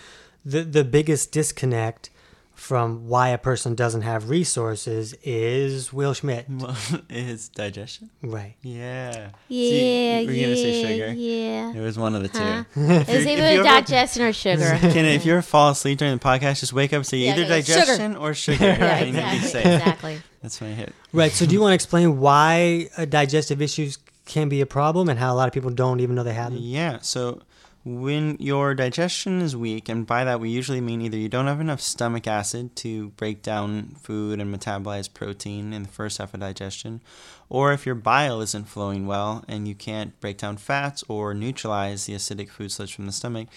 S2: the the biggest disconnect from why a person doesn't have resources is Will Schmidt.
S3: Well, it's digestion.
S2: Right.
S3: Yeah.
S1: Yeah,
S3: See, were you gonna say sugar?
S1: yeah.
S3: It was one of the two.
S1: Huh?
S3: If
S1: It's
S3: you're-
S1: either
S3: you ever-
S1: digestion or sugar.
S3: Ken, if you ever fall asleep during the podcast, just wake up and say
S1: Yeah,
S3: either
S1: go, sugar.
S3: digestion or sugar.
S1: yeah,
S3: and you'll be
S1: exactly.
S3: safe.
S1: Exactly.
S3: That's when I hit.
S2: Right. So, do you want to explain why uh, digestive issues can be a problem and how a lot of people don't even know they have them?
S3: Yeah. So when your digestion is weak, and by that we usually mean either you don't have enough stomach acid to break down food and metabolize protein in the first half of digestion, or if your bile isn't flowing well and you can't break down fats or neutralize the acidic food sludge from the stomach,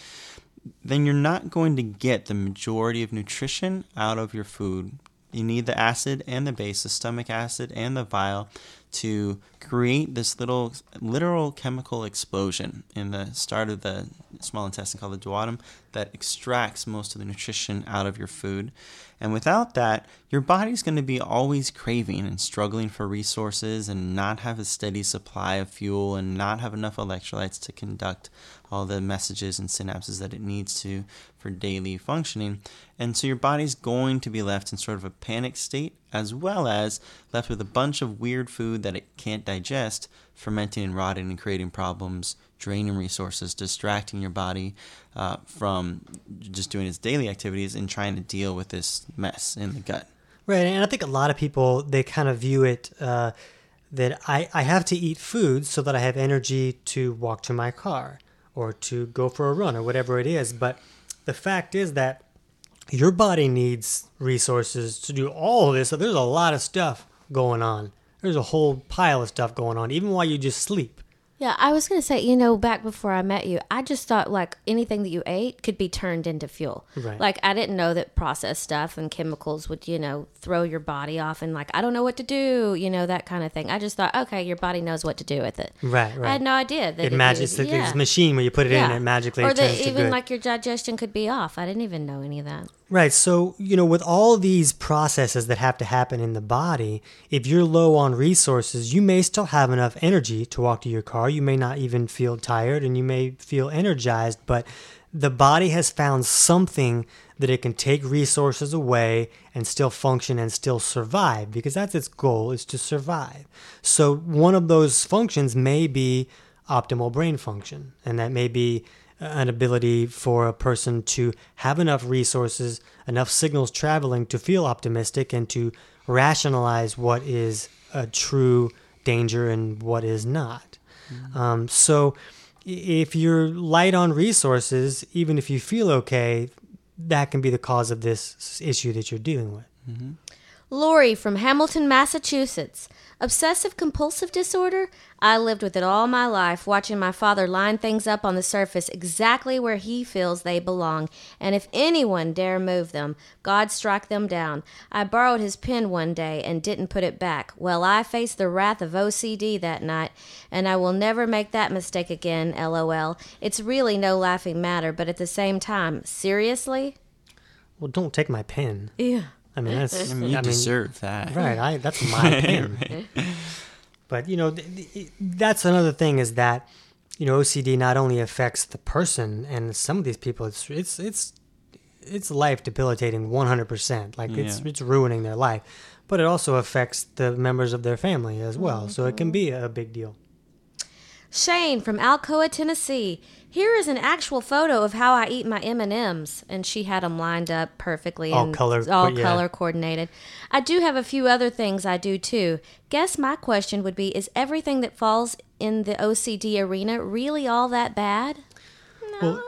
S3: then you're not going to get the majority of nutrition out of your food. You need the acid and the base, the stomach acid and the bile, to create this little literal chemical explosion in the start of the small intestine called the duodenum that extracts most of the nutrition out of your food. And without that, your body's going to be always craving and struggling for resources and not have a steady supply of fuel and not have enough electrolytes to conduct all the messages and synapses that it needs to for daily functioning. And so your body's going to be left in sort of a panic state as well as left with a bunch of weird food that it can't digest, fermenting and rotting and creating problems, draining resources, distracting your body uh, from just doing its daily activities and trying to deal with this mess in the gut.
S2: Right, and I think a lot of people they kind of view it uh, that I, I have to eat food so that I have energy to walk to my car or to go for a run or whatever it is. But the fact is that your body needs resources to do all of this. So there's a lot of stuff going on. There's a whole pile of stuff going on, even while you just sleep.
S1: Yeah, I was going to say, you know, back before I met you, I just thought like anything that you ate could be turned into fuel.
S2: Right.
S1: Like I didn't know that processed stuff and chemicals would, you know, throw your body off and like I don't know what to do, you know, that kind of thing. I just thought, okay, your body knows what to do with it.
S2: Right, right.
S1: I had no idea that
S2: it
S1: would-
S2: It's this machine where you put it in and it magically
S1: or
S2: turns
S1: that
S2: to
S1: even like your digestion could be off. I didn't even know any of that.
S2: Right. So, you know, with all these processes that have to happen in the body, if you're low on resources, you may still have enough energy to walk to your car. You may not even feel tired and you may feel energized, but the body has found something that it can take resources away and still function and still survive because that's its goal is to survive. So, one of those functions may be optimal brain function, and that may be an ability for a person to have enough resources, enough signals traveling to feel optimistic and to rationalize what is a true danger and what is not. Um, so, if you're light on resources, even if you feel okay, that can be the cause of this issue that you're dealing with.
S1: Lori from Hamilton, Massachusetts. Obsessive compulsive disorder? I lived with it all my life, watching my father line things up on the surface exactly where he feels they belong, and if anyone dare move them, God strike them down. I borrowed his pen one day and didn't put it back. Well, I faced the wrath of OCD that night, and I will never make that mistake again, lol. It's really no laughing matter, but at the same time, seriously?
S2: Well, don't take my pen.
S1: Yeah.
S2: I mean, that's
S3: I mean, you deserve that.
S2: Right, I that's my pen. But you know, th- th- that's another thing is that you know OCD not only affects the person and some of these people, it's it's it's it's life debilitating 100%. Like it's
S3: Yeah.
S2: it's ruining their life, but it also affects the members of their family as well. So it can mm-hmm. be a big deal.
S1: Shane from Alcoa, Tennessee. Here is an actual photo of how I eat my M and M's, and she had them lined up perfectly
S2: All
S1: and
S2: color-
S1: all
S2: yeah.
S1: color coordinated. I do have a few other things I do too. Guess my question would be: Is everything that falls in the OCD arena really all that bad?
S2: Well,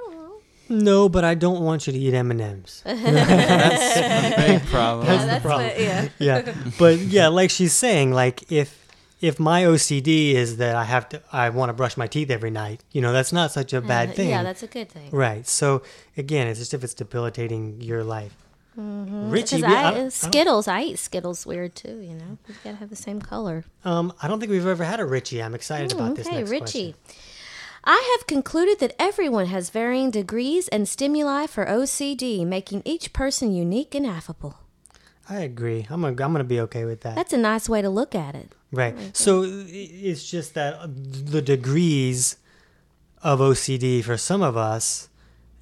S2: no, but I don't want you to eat M and M's.
S3: That's a big problem.
S2: That's the problem.
S1: yeah.
S2: yeah but yeah like she's saying like if if my ocd is that i have to i want to brush my teeth every night you know that's not such a bad mm-hmm. thing
S1: Yeah, that's a good thing.
S2: right so again it's just if it's debilitating your life mm-hmm. richie
S1: Because
S2: we-
S1: I,
S2: I, uh,
S1: Skittles, I eat Skittles weird too. You know, you gotta have the same color.
S2: um, I don't think we've ever had a richie i'm excited about this mm,
S1: okay,
S2: next
S1: Richie.
S2: question
S1: I have concluded that everyone has varying degrees and stimuli for OCD, making each person unique and affable.
S2: I agree i'm gonna, I'm gonna be okay with that
S1: That's a nice way to look at it.
S2: right so it's just that uh, the degrees of ocd for some of us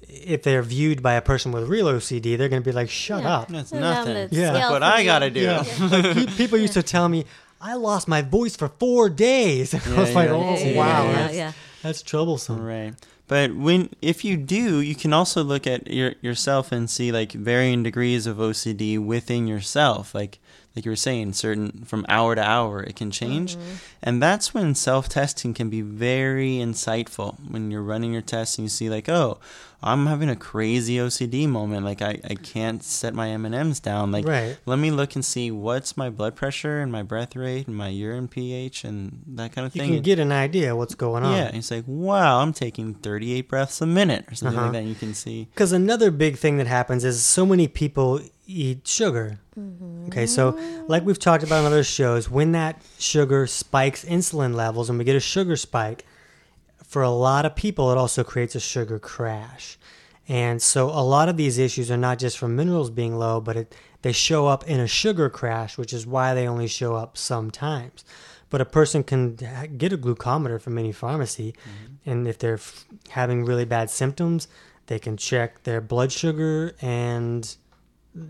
S2: if they're viewed by a person with real ocd they're gonna be like shut
S1: Yeah.
S2: up
S3: That's
S1: Put it on
S3: nothing.
S1: the
S2: Yeah.
S1: scale
S3: What I gotta do.
S2: Yeah. Like, people used to tell me, I lost my voice for four days. I was
S3: Yeah,
S2: like,
S3: yeah,
S2: oh,
S3: yeah,
S2: wow.
S3: yeah,
S2: that's,
S1: yeah.
S2: that's troublesome.
S3: Right. But when if you do, you can also look at your yourself and see like varying degrees of OCD within yourself. Like like you were saying, certain from hour to hour, it can change. Mm-hmm. And that's when self testing can be very insightful. When you're running your tests and you see, like, oh, I'm having a crazy OCD moment. Like, I, I can't set my M&Ms down. Like,
S2: Right.
S3: let me look and see what's my blood pressure and my breath rate and my urine pH and that kind of thing.
S2: You
S3: thing.
S2: can get an idea what's going on.
S3: yeah, it's like, wow, I'm taking 38 breaths a minute or something
S2: Uh-huh.
S3: like that. You can see.
S2: Because another big thing that happens is so many people eat sugar. Okay, so like we've talked about on other shows, when that sugar spikes insulin levels and we get a sugar spike, for a lot of people, it also creates a sugar crash. And so a lot of these issues are not just from minerals being low, but it, they show up in a sugar crash, which is why they only show up sometimes. But a person can get a glucometer from any pharmacy, mm-hmm. and if they're f- having really bad symptoms, they can check their blood sugar and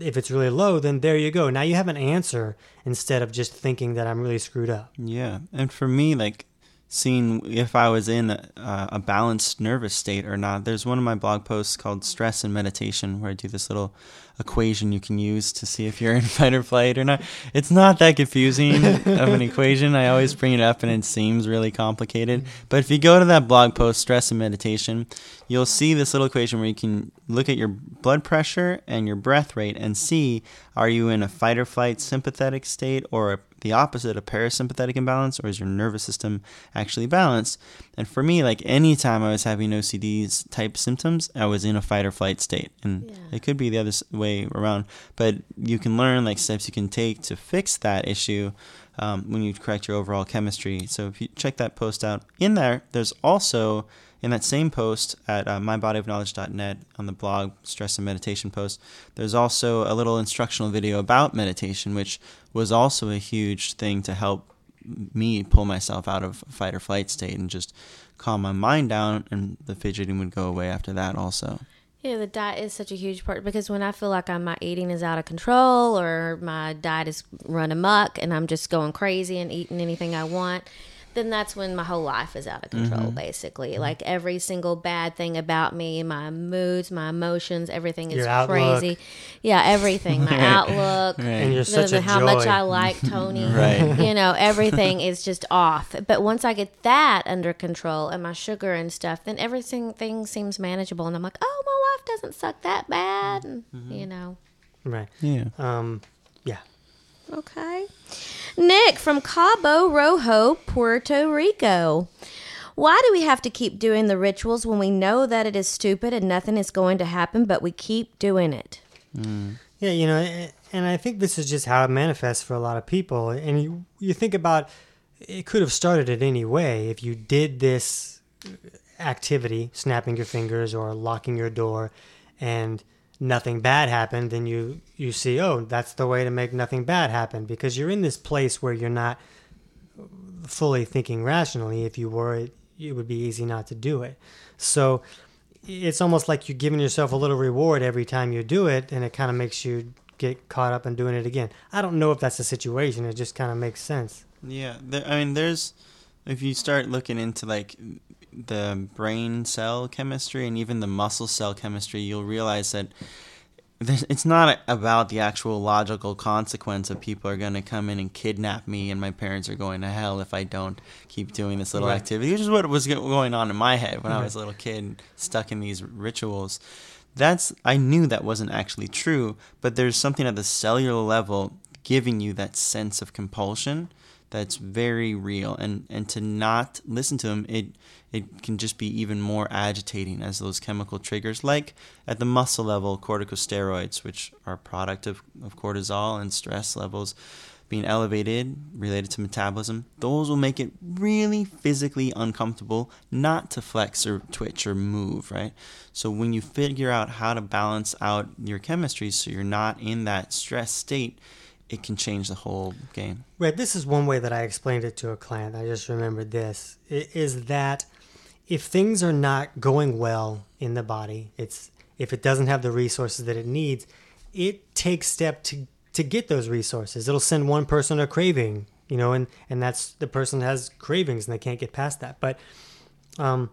S2: if it's really low, then there you go. Now you have an answer instead of just thinking that I'm really screwed up.
S3: Yeah, and for me, like seeing if I was in a, a balanced nervous state or not. There's one of my blog posts called "Stress and Meditation" where I do this little equation you can use to see if you're in fight or flight or not. It's not that confusing of an equation. I always bring it up and it seems really complicated. But if you go to that blog post, "Stress and Meditation," you'll see this little equation where you can look at your blood pressure and your breath rate and see are you in a fight or flight sympathetic state or a the opposite, of parasympathetic imbalance, or is your nervous system actually balanced? And for me, like anytime I was having OCD's type symptoms, I was in a fight or flight state. And
S1: Yeah.
S3: it could be the other way around, but you can learn like steps you can take to fix that issue um, when you correct your overall chemistry. So if you check that post out, in there, there's also in that same post at uh, mybodyofknowledge.net on the blog stress and meditation post there's also a little instructional video about meditation which was also a huge thing to help me pull myself out of fight or flight state and just calm my mind down and the fidgeting would go away after that also.
S1: Yeah, the diet is such a huge part because when I feel like I'm, my eating is out of control or my diet is run amok and I'm just going crazy and eating anything I want, then that's when my whole life is out of control,
S2: Mm-hmm.
S1: basically. Like every single bad thing about me, my moods, my emotions, everything is
S2: Your outlook.
S1: crazy. Yeah, everything. My outlook.
S2: And you're
S1: the-
S2: such
S1: the-
S2: a
S1: how
S2: joy.
S1: much I like Tony.
S3: Right.
S1: You know, everything is just off. But once I get that under control and my sugar and stuff, then everything thing seems manageable. And I'm like, oh, my life doesn't suck that bad. And, You know.
S2: Right.
S3: yeah
S2: Um, yeah.
S1: Okay. Nick from Cabo Rojo, Puerto Rico. Why do we have to keep doing the rituals when we know that it is stupid and nothing is going to happen, but we keep doing it? Mm.
S2: Yeah, you know, and I think this is just how it manifests for a lot of people. And you, you think about it could have started it any way. If you did this activity, snapping your fingers or locking your door, and nothing bad happened, then you, you see, oh, that's the way to make nothing bad happen because you're in this place where you're not fully thinking rationally. If you were, it, it would be easy not to do it. So it's almost like you're giving yourself a little reward every time you do it, and it kind of makes you get caught up in doing it again. I don't know if that's the situation. It just kind of makes sense.
S3: Yeah, there, I mean, there's if you start looking into like the brain cell chemistry and even the muscle cell chemistry, you'll realize that it's not about the actual logical consequence of people are going to come in and kidnap me and my parents are going to hell if I don't keep doing this little
S2: Right.
S3: activity, which is what was going on in my head when I was a little kid stuck in these rituals. That's I knew that wasn't actually true, but there's something at the cellular level giving you that sense of compulsion that's very real and and to not listen to them it it can just be even more agitating as those chemical triggers like at the muscle level corticosteroids which are a product of, of cortisol and stress levels being elevated related to metabolism those will make it really physically uncomfortable not to flex or twitch or move right so when you figure out how to balance out your chemistry so you're not in that stress state it can change the whole game
S2: Right. This is one way that I explained it to a client. I just remembered this is that if things are not going well in the body, it's if it doesn't have the resources that it needs, it takes step to to get those resources. It'll send one person a craving, you know, and and that's the person has cravings and they can't get past that. But um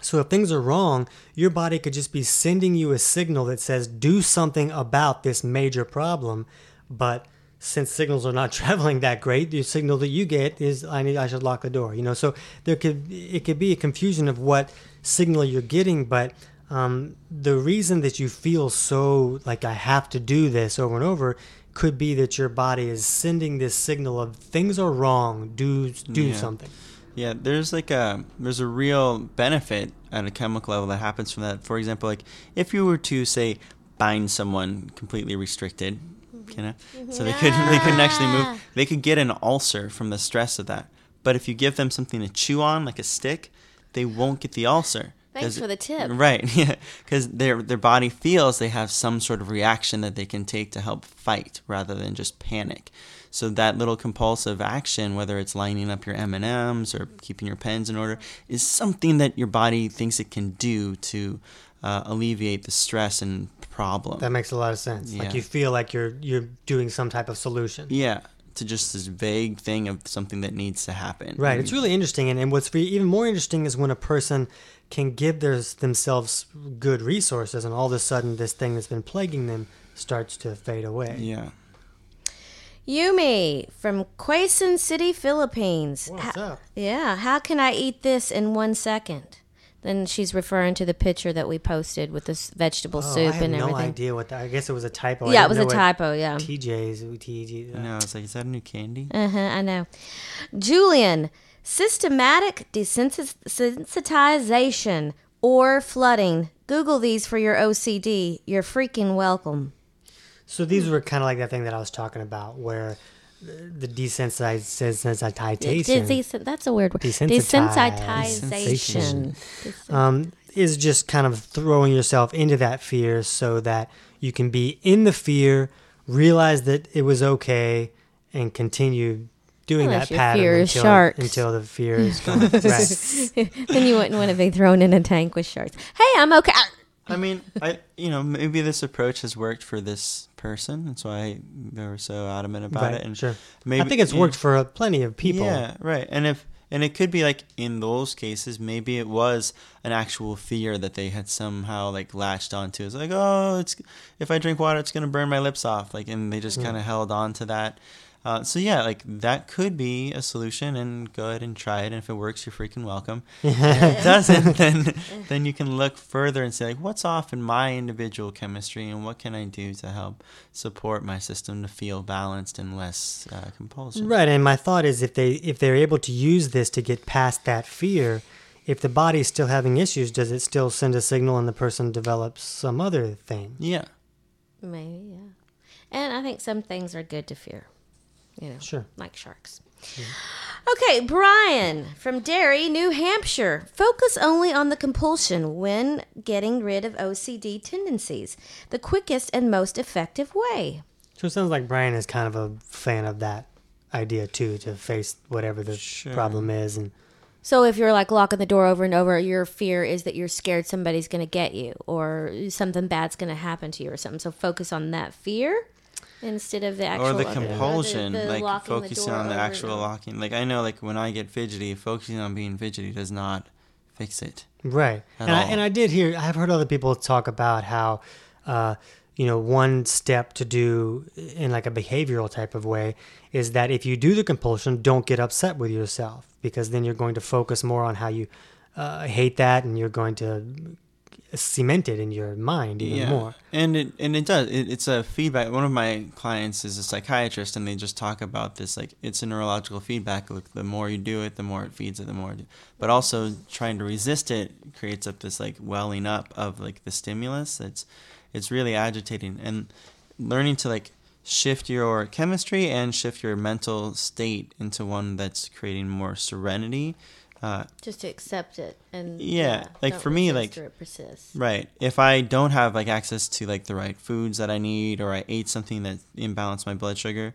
S2: so if things are wrong, your body could just be sending you a signal that says do something about this major problem, but since signals are not traveling that great, the signal that you get is I need I should lock the door. You know, so there could it could be a confusion of what signal you're getting, but um, the reason that you feel so like I have to do this over and over could be that your body is sending this signal of things are wrong. Do do
S3: Yeah.
S2: something.
S3: Yeah, there's like a there's a real benefit at a chemical level that happens from that. For example, like if you were to say bind someone completely restricted, you know, so they couldn't they couldn't actually move. They could get an ulcer from the stress of that. But if you give them something to chew on, like a stick, they won't get the ulcer.
S1: Thanks for the tip.
S3: Right, yeah, because their their body feels they have some sort of reaction that they can take to help fight rather than just panic. So that little compulsive action, whether it's lining up your M and M's or keeping your pens in order, is something that your body thinks it can do to uh, alleviate the stress and problem.
S2: That makes a lot of sense.
S3: Yeah.
S2: Like you feel like you're you're doing some type of solution.
S3: yeah, to just this vague thing of something that needs to happen.
S2: Right. It's really interesting, and, and what's re- even more interesting is when a person can give their, themselves good resources, and all of a sudden this thing that's been plaguing them starts to fade away.
S3: yeah.
S1: Yumi from Quezon City, Philippines.
S2: What's
S1: Ha-
S2: up?
S1: Yeah, how can I eat this in one second? Then she's referring to the picture that we posted with this vegetable
S2: Oh, I
S1: soup
S2: have
S1: and
S2: no
S1: everything.
S2: idea what that. I guess it was a typo. I
S1: yeah, it
S2: didn't
S1: was
S2: know
S1: a
S2: what
S1: typo. Yeah.
S2: TJ's TG.
S3: No, it's like is that a new candy?
S1: Uh huh. I know. Julian, systematic desensitization or flooding. Google these for your OCD. You're freaking welcome.
S2: So these were kind of like that thing that I was talking about, where the desensitization.
S1: Des- des- that's a weird word.
S2: Desensitize-
S1: Desensitization.
S2: um, is just kind of throwing yourself into that fear so that you can be in the fear, realize that it was okay, and continue doing
S1: Unless
S2: that pattern
S1: fear is
S2: until,
S1: sharks.
S2: until the fear is gone. right.
S1: then you wouldn't want to be thrown in a tank with sharks. Hey, I'm okay.
S3: I mean, I you know maybe this approach has worked for this person. That's why they were so adamant about
S2: right.
S3: it. And
S2: sure.
S3: maybe
S2: I think it's worked for plenty of people.
S3: Yeah, right. And if and it could be like in those cases, maybe it was an actual fear that they had somehow like latched onto. It's like, oh, it's if I drink water, it's gonna burn my lips off. Like, and they just hmm. kind of held on to that. Uh, so yeah, like that could be a solution, and go ahead and try it. And if it works, you're freaking welcome. if it doesn't, then then you can look further and say like, what's off in my individual chemistry, and what can I do to help support my system to feel balanced and less uh, compulsive.
S2: Right, and my thought is if they if they're able to use this to get past that fear, if the body's still having issues, does it still send a signal and the person develops some other thing?
S3: Yeah.
S1: Maybe, yeah. And I think some things are good to fear. You know,
S2: Sure.
S1: like sharks. Okay, Brian from Derry, New Hampshire. Focus only on the compulsion when getting rid of OCD tendencies. The quickest and most effective way.
S2: So it sounds like Brian is kind of a fan of that idea too, to face whatever the
S3: Sure.
S2: problem is and
S1: So if you're like locking the door over and over, your fear is that you're scared somebody's going to get you or something bad's going to happen to you or something. So focus on that fear instead of the actual
S3: or the
S1: other-
S3: compulsion,
S1: the- the
S3: like
S1: locking the
S3: focusing on the actual locking. Like I know, like when I get fidgety, focusing on being fidgety does not fix it.
S2: Right.
S3: At
S2: And I, and I did hear, I've heard other people talk about how, uh, you know, one step to do in like a behavioral type of way is that if you do the compulsion, don't get upset with yourself because then you're going to focus more on how you uh, hate that and you're going to cement it in your mind even more.
S3: And it and it does. It, it's a feedback. One of my clients is a psychiatrist, and they just talk about this like it's a neurological feedback. Look, the more you do it, the more it feeds it, the more. It, but also trying to resist it creates up this like welling up of like the stimulus. It's it's really agitating, and learning to like shift your chemistry and shift your mental state into one that's creating more serenity. Uh,
S1: just to accept it and
S3: Yeah, like, for me, like-
S1: it persists.
S3: Right. If I don't have like access to like the right foods that I need or I ate something that imbalanced my blood sugar,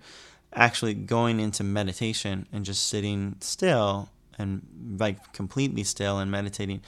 S3: actually going into meditation and just sitting still and like completely still and meditating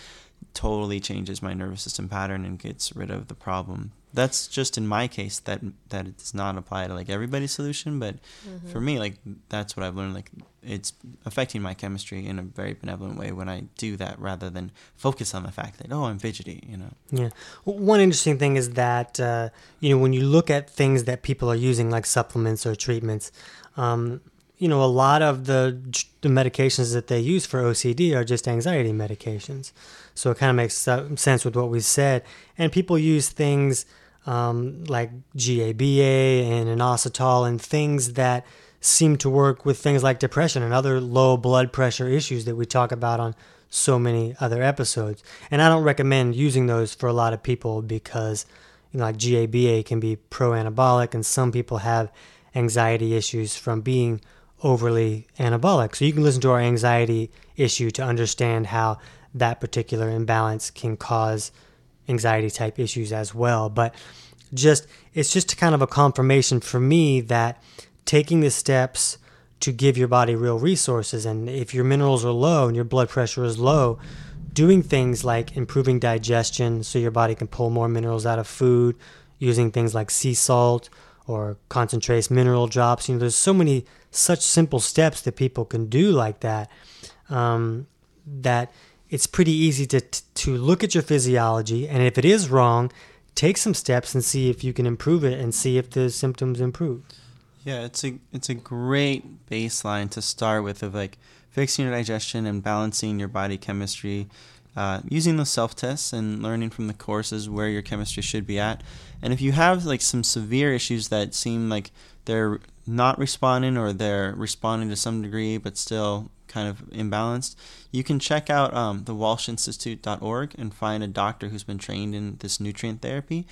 S3: totally changes my nervous system pattern and gets rid of the problem that's just in my case that that it does not apply to like everybody's solution, but
S1: Mm-hmm.
S3: for me, like that's what I've learned. Like it's affecting my chemistry in a very benevolent way when I do that, rather than focus on the fact that oh I'm fidgety, you know.
S2: Yeah. One interesting thing is that, uh, you know, when you look at things that people are using, like supplements or treatments, um, you know, a lot of the, the medications that they use for OCD are just anxiety medications. So it kind of makes sense with what we said. And people use things um, like GABA and inositol and things that seem to work with things like depression and other low blood pressure issues that we talk about on so many other episodes. And I don't recommend using those for a lot of people because, you know, like GABA can be pro anabolic, and some people have anxiety issues from being overly anabolic. So you can listen to our anxiety issue to understand how that particular imbalance can cause anxiety type issues as well. But just it's just kind of a confirmation for me that taking the steps to give your body real resources and if your minerals are low and your blood pressure is low doing things like improving digestion so your body can pull more minerals out of food using things like sea salt or concentrates mineral drops you know there's so many such simple steps that people can do like that um, that it's pretty easy to to look at your physiology and if it is wrong take some steps and see if you can improve it and see if the symptoms improve
S3: Yeah, it's a it's a great baseline to start with of like fixing your digestion and balancing your body chemistry, uh, using those self tests and learning from the courses where your chemistry should be at. And if you have like some severe issues that seem like they're not responding or they're responding to some degree but still kind of imbalanced, you can check out um, the WalshInstitute.org and find a doctor who's been trained in this nutrient therapy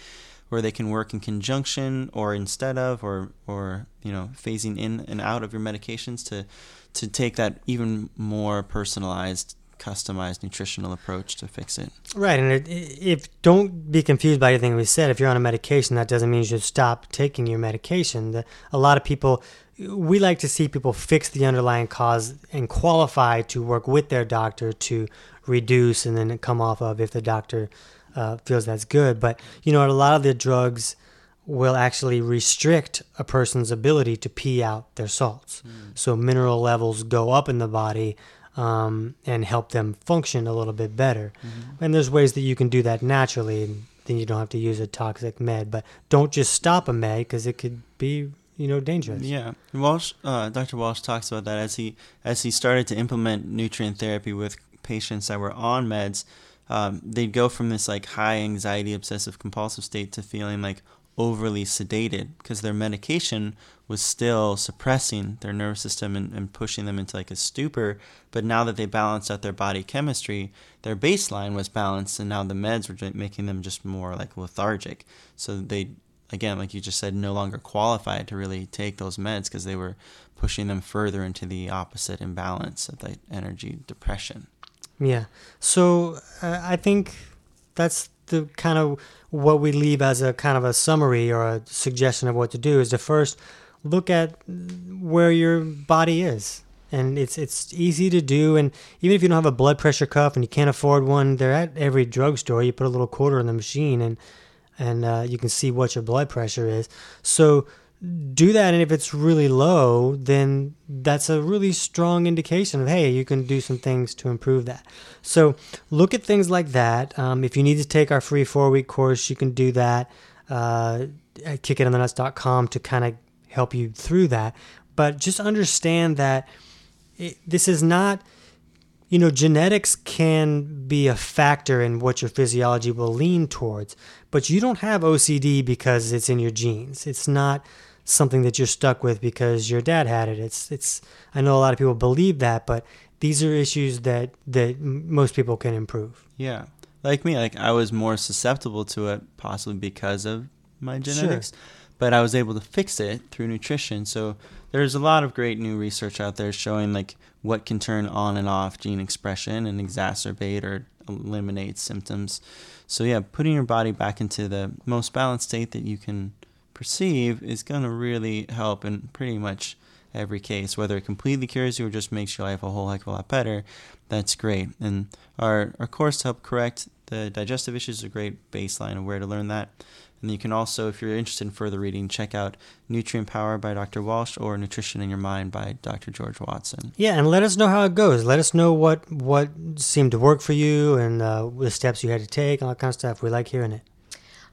S3: where they can work in conjunction or instead of or or you know phasing in and out of your medications to to take that even more personalized customized nutritional approach to fix it
S2: Right, and it, if don't be confused by anything we said. If you're on a medication, that doesn't mean you should stop taking your medication. The, a lot of people, we like to see people fix the underlying cause and qualify to work with their doctor to reduce and then come off of if the doctor uh, feels that's good. But you know, a lot of the drugs will actually restrict a person's ability to pee out their salts. So mineral levels go up in the body um, and help them function a little bit better. And there's ways that you can do that naturally, and then you don't have to use a toxic med. But don't just stop a med because it could be, you know, dangerous.
S3: Yeah, Walsh, uh, Dr. Walsh talks about that as he as he started to implement nutrient therapy with patients that were on meds. Um, they'd go from this like high anxiety, obsessive compulsive state to feeling like overly sedated because their medication was still suppressing their nervous system and, and pushing them into like a stupor. But now that they balanced out their body chemistry, their baseline was balanced, and now the meds were making them just more like lethargic. So they again, like you just said, no longer qualified to really take those meds because they were pushing them further into the opposite imbalance of the energy depression.
S2: Yeah. So uh, I think that's the kind of what we leave as a kind of a summary or a suggestion of what to do is to first look at where your body is. And it's it's easy to do, and even if you don't have a blood pressure cuff and you can't afford one, they're at every drugstore. You put a little quarter in the machine, and and uh, you can see what your blood pressure is. So do that and if it's really low then that's a really strong indication of hey you can do some things to improve that. So look at things like that. Um, if you need to take our free four week course you can do that uh, at kickitnaturally.com to kind of help you through that. But just understand that it, this is not you know, genetics can be a factor in what your physiology will lean towards, but you don't have OCD because it's in your genes. It's not something that you're stuck with because your dad had it. It's it's I know a lot of people believe that, but these are issues that that most people can improve.
S3: Yeah. Like me, like I was more susceptible to it possibly because of my genetics, but I was able to fix it through nutrition. So there's a lot of great new research out there showing like what can turn on and off gene expression and exacerbate or eliminate symptoms. So yeah, putting your body back into the most balanced state that you can perceive is going to really help in pretty much every case. Whether it completely cures you or just makes your life a whole heck of a lot better, that's great. And our, our course to help correct the digestive issues is a great baseline of where to learn that. And you can also, if you're interested in further reading, check out Nutrient Power by Dr. Walsh or Nutrition in Your Mind by Dr. George Watson.
S2: Yeah, and let us know how it goes. Let us know what what seemed to work for you and uh, the steps you had to take, all that kind of stuff. We like hearing it.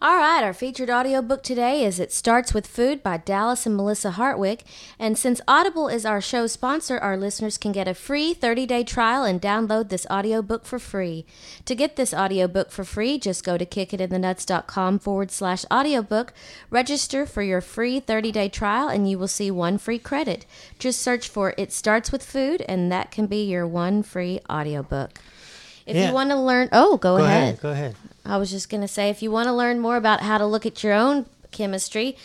S1: All right, our featured audiobook today is It Starts with Food by Dallas and Melissa Hartwig. And since Audible is our show sponsor, our listeners can get a free 30 day trial and download this audiobook for free. To get this audiobook for free, just go to kickitnaturally.com forward slash audiobook, register for your free 30 day trial, and you will see one free credit. Just search for It Starts with Food, and that can be your one free audiobook. If
S2: Yeah.
S1: you want to learn, oh, go,
S2: Go
S1: ahead.
S2: ahead. Go ahead.
S1: I was just going to say if you want to learn more about how to look at your own chemistry,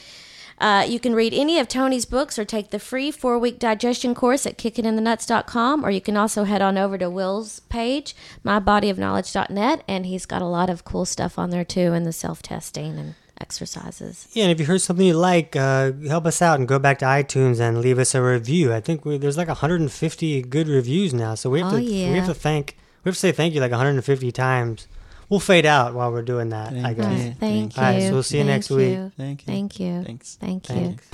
S1: uh, you can read any of Tony's books or take the free four week digestion course at kickitnaturally.com, or you can also head on over to Will's page, mybodyofknowledge.net, and he's got a lot of cool stuff on there too, and the self testing and exercises.
S2: Yeah, and if you heard something you like, uh, help us out and go back to iTunes and leave us a review. I think we, there's like 150 good reviews now, so we have
S1: Oh,
S2: to we have to thank we have to say thank you like 150 times. We'll fade out while we're doing that, I
S3: Thank
S2: guess.
S3: you.
S1: Right, thank you.
S2: All right, so we'll see you
S1: Thank
S2: next week.
S3: Thank you.
S1: Thank you.
S3: Thanks.
S1: Thank you.
S2: Thanks.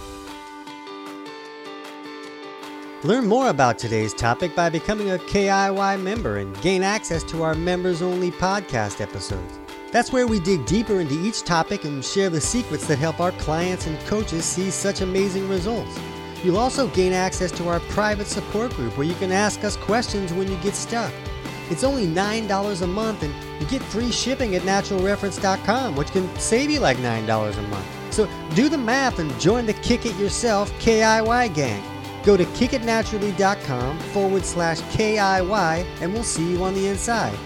S2: Learn more about today's topic by becoming a KIY member and gain access to our members only podcast episodes. That's where we dig deeper into each topic and share the secrets that help our clients and coaches see such amazing results. You'll also gain access to our private support group where you can ask us questions when you get stuck. It's only $9 a month and you get free shipping at naturalreference.com, which can save you like $9 a month. So do the math and join the Kick It Yourself KIY gang. Go to kickitnaturally.com forward slash KIY and we'll see you on the inside.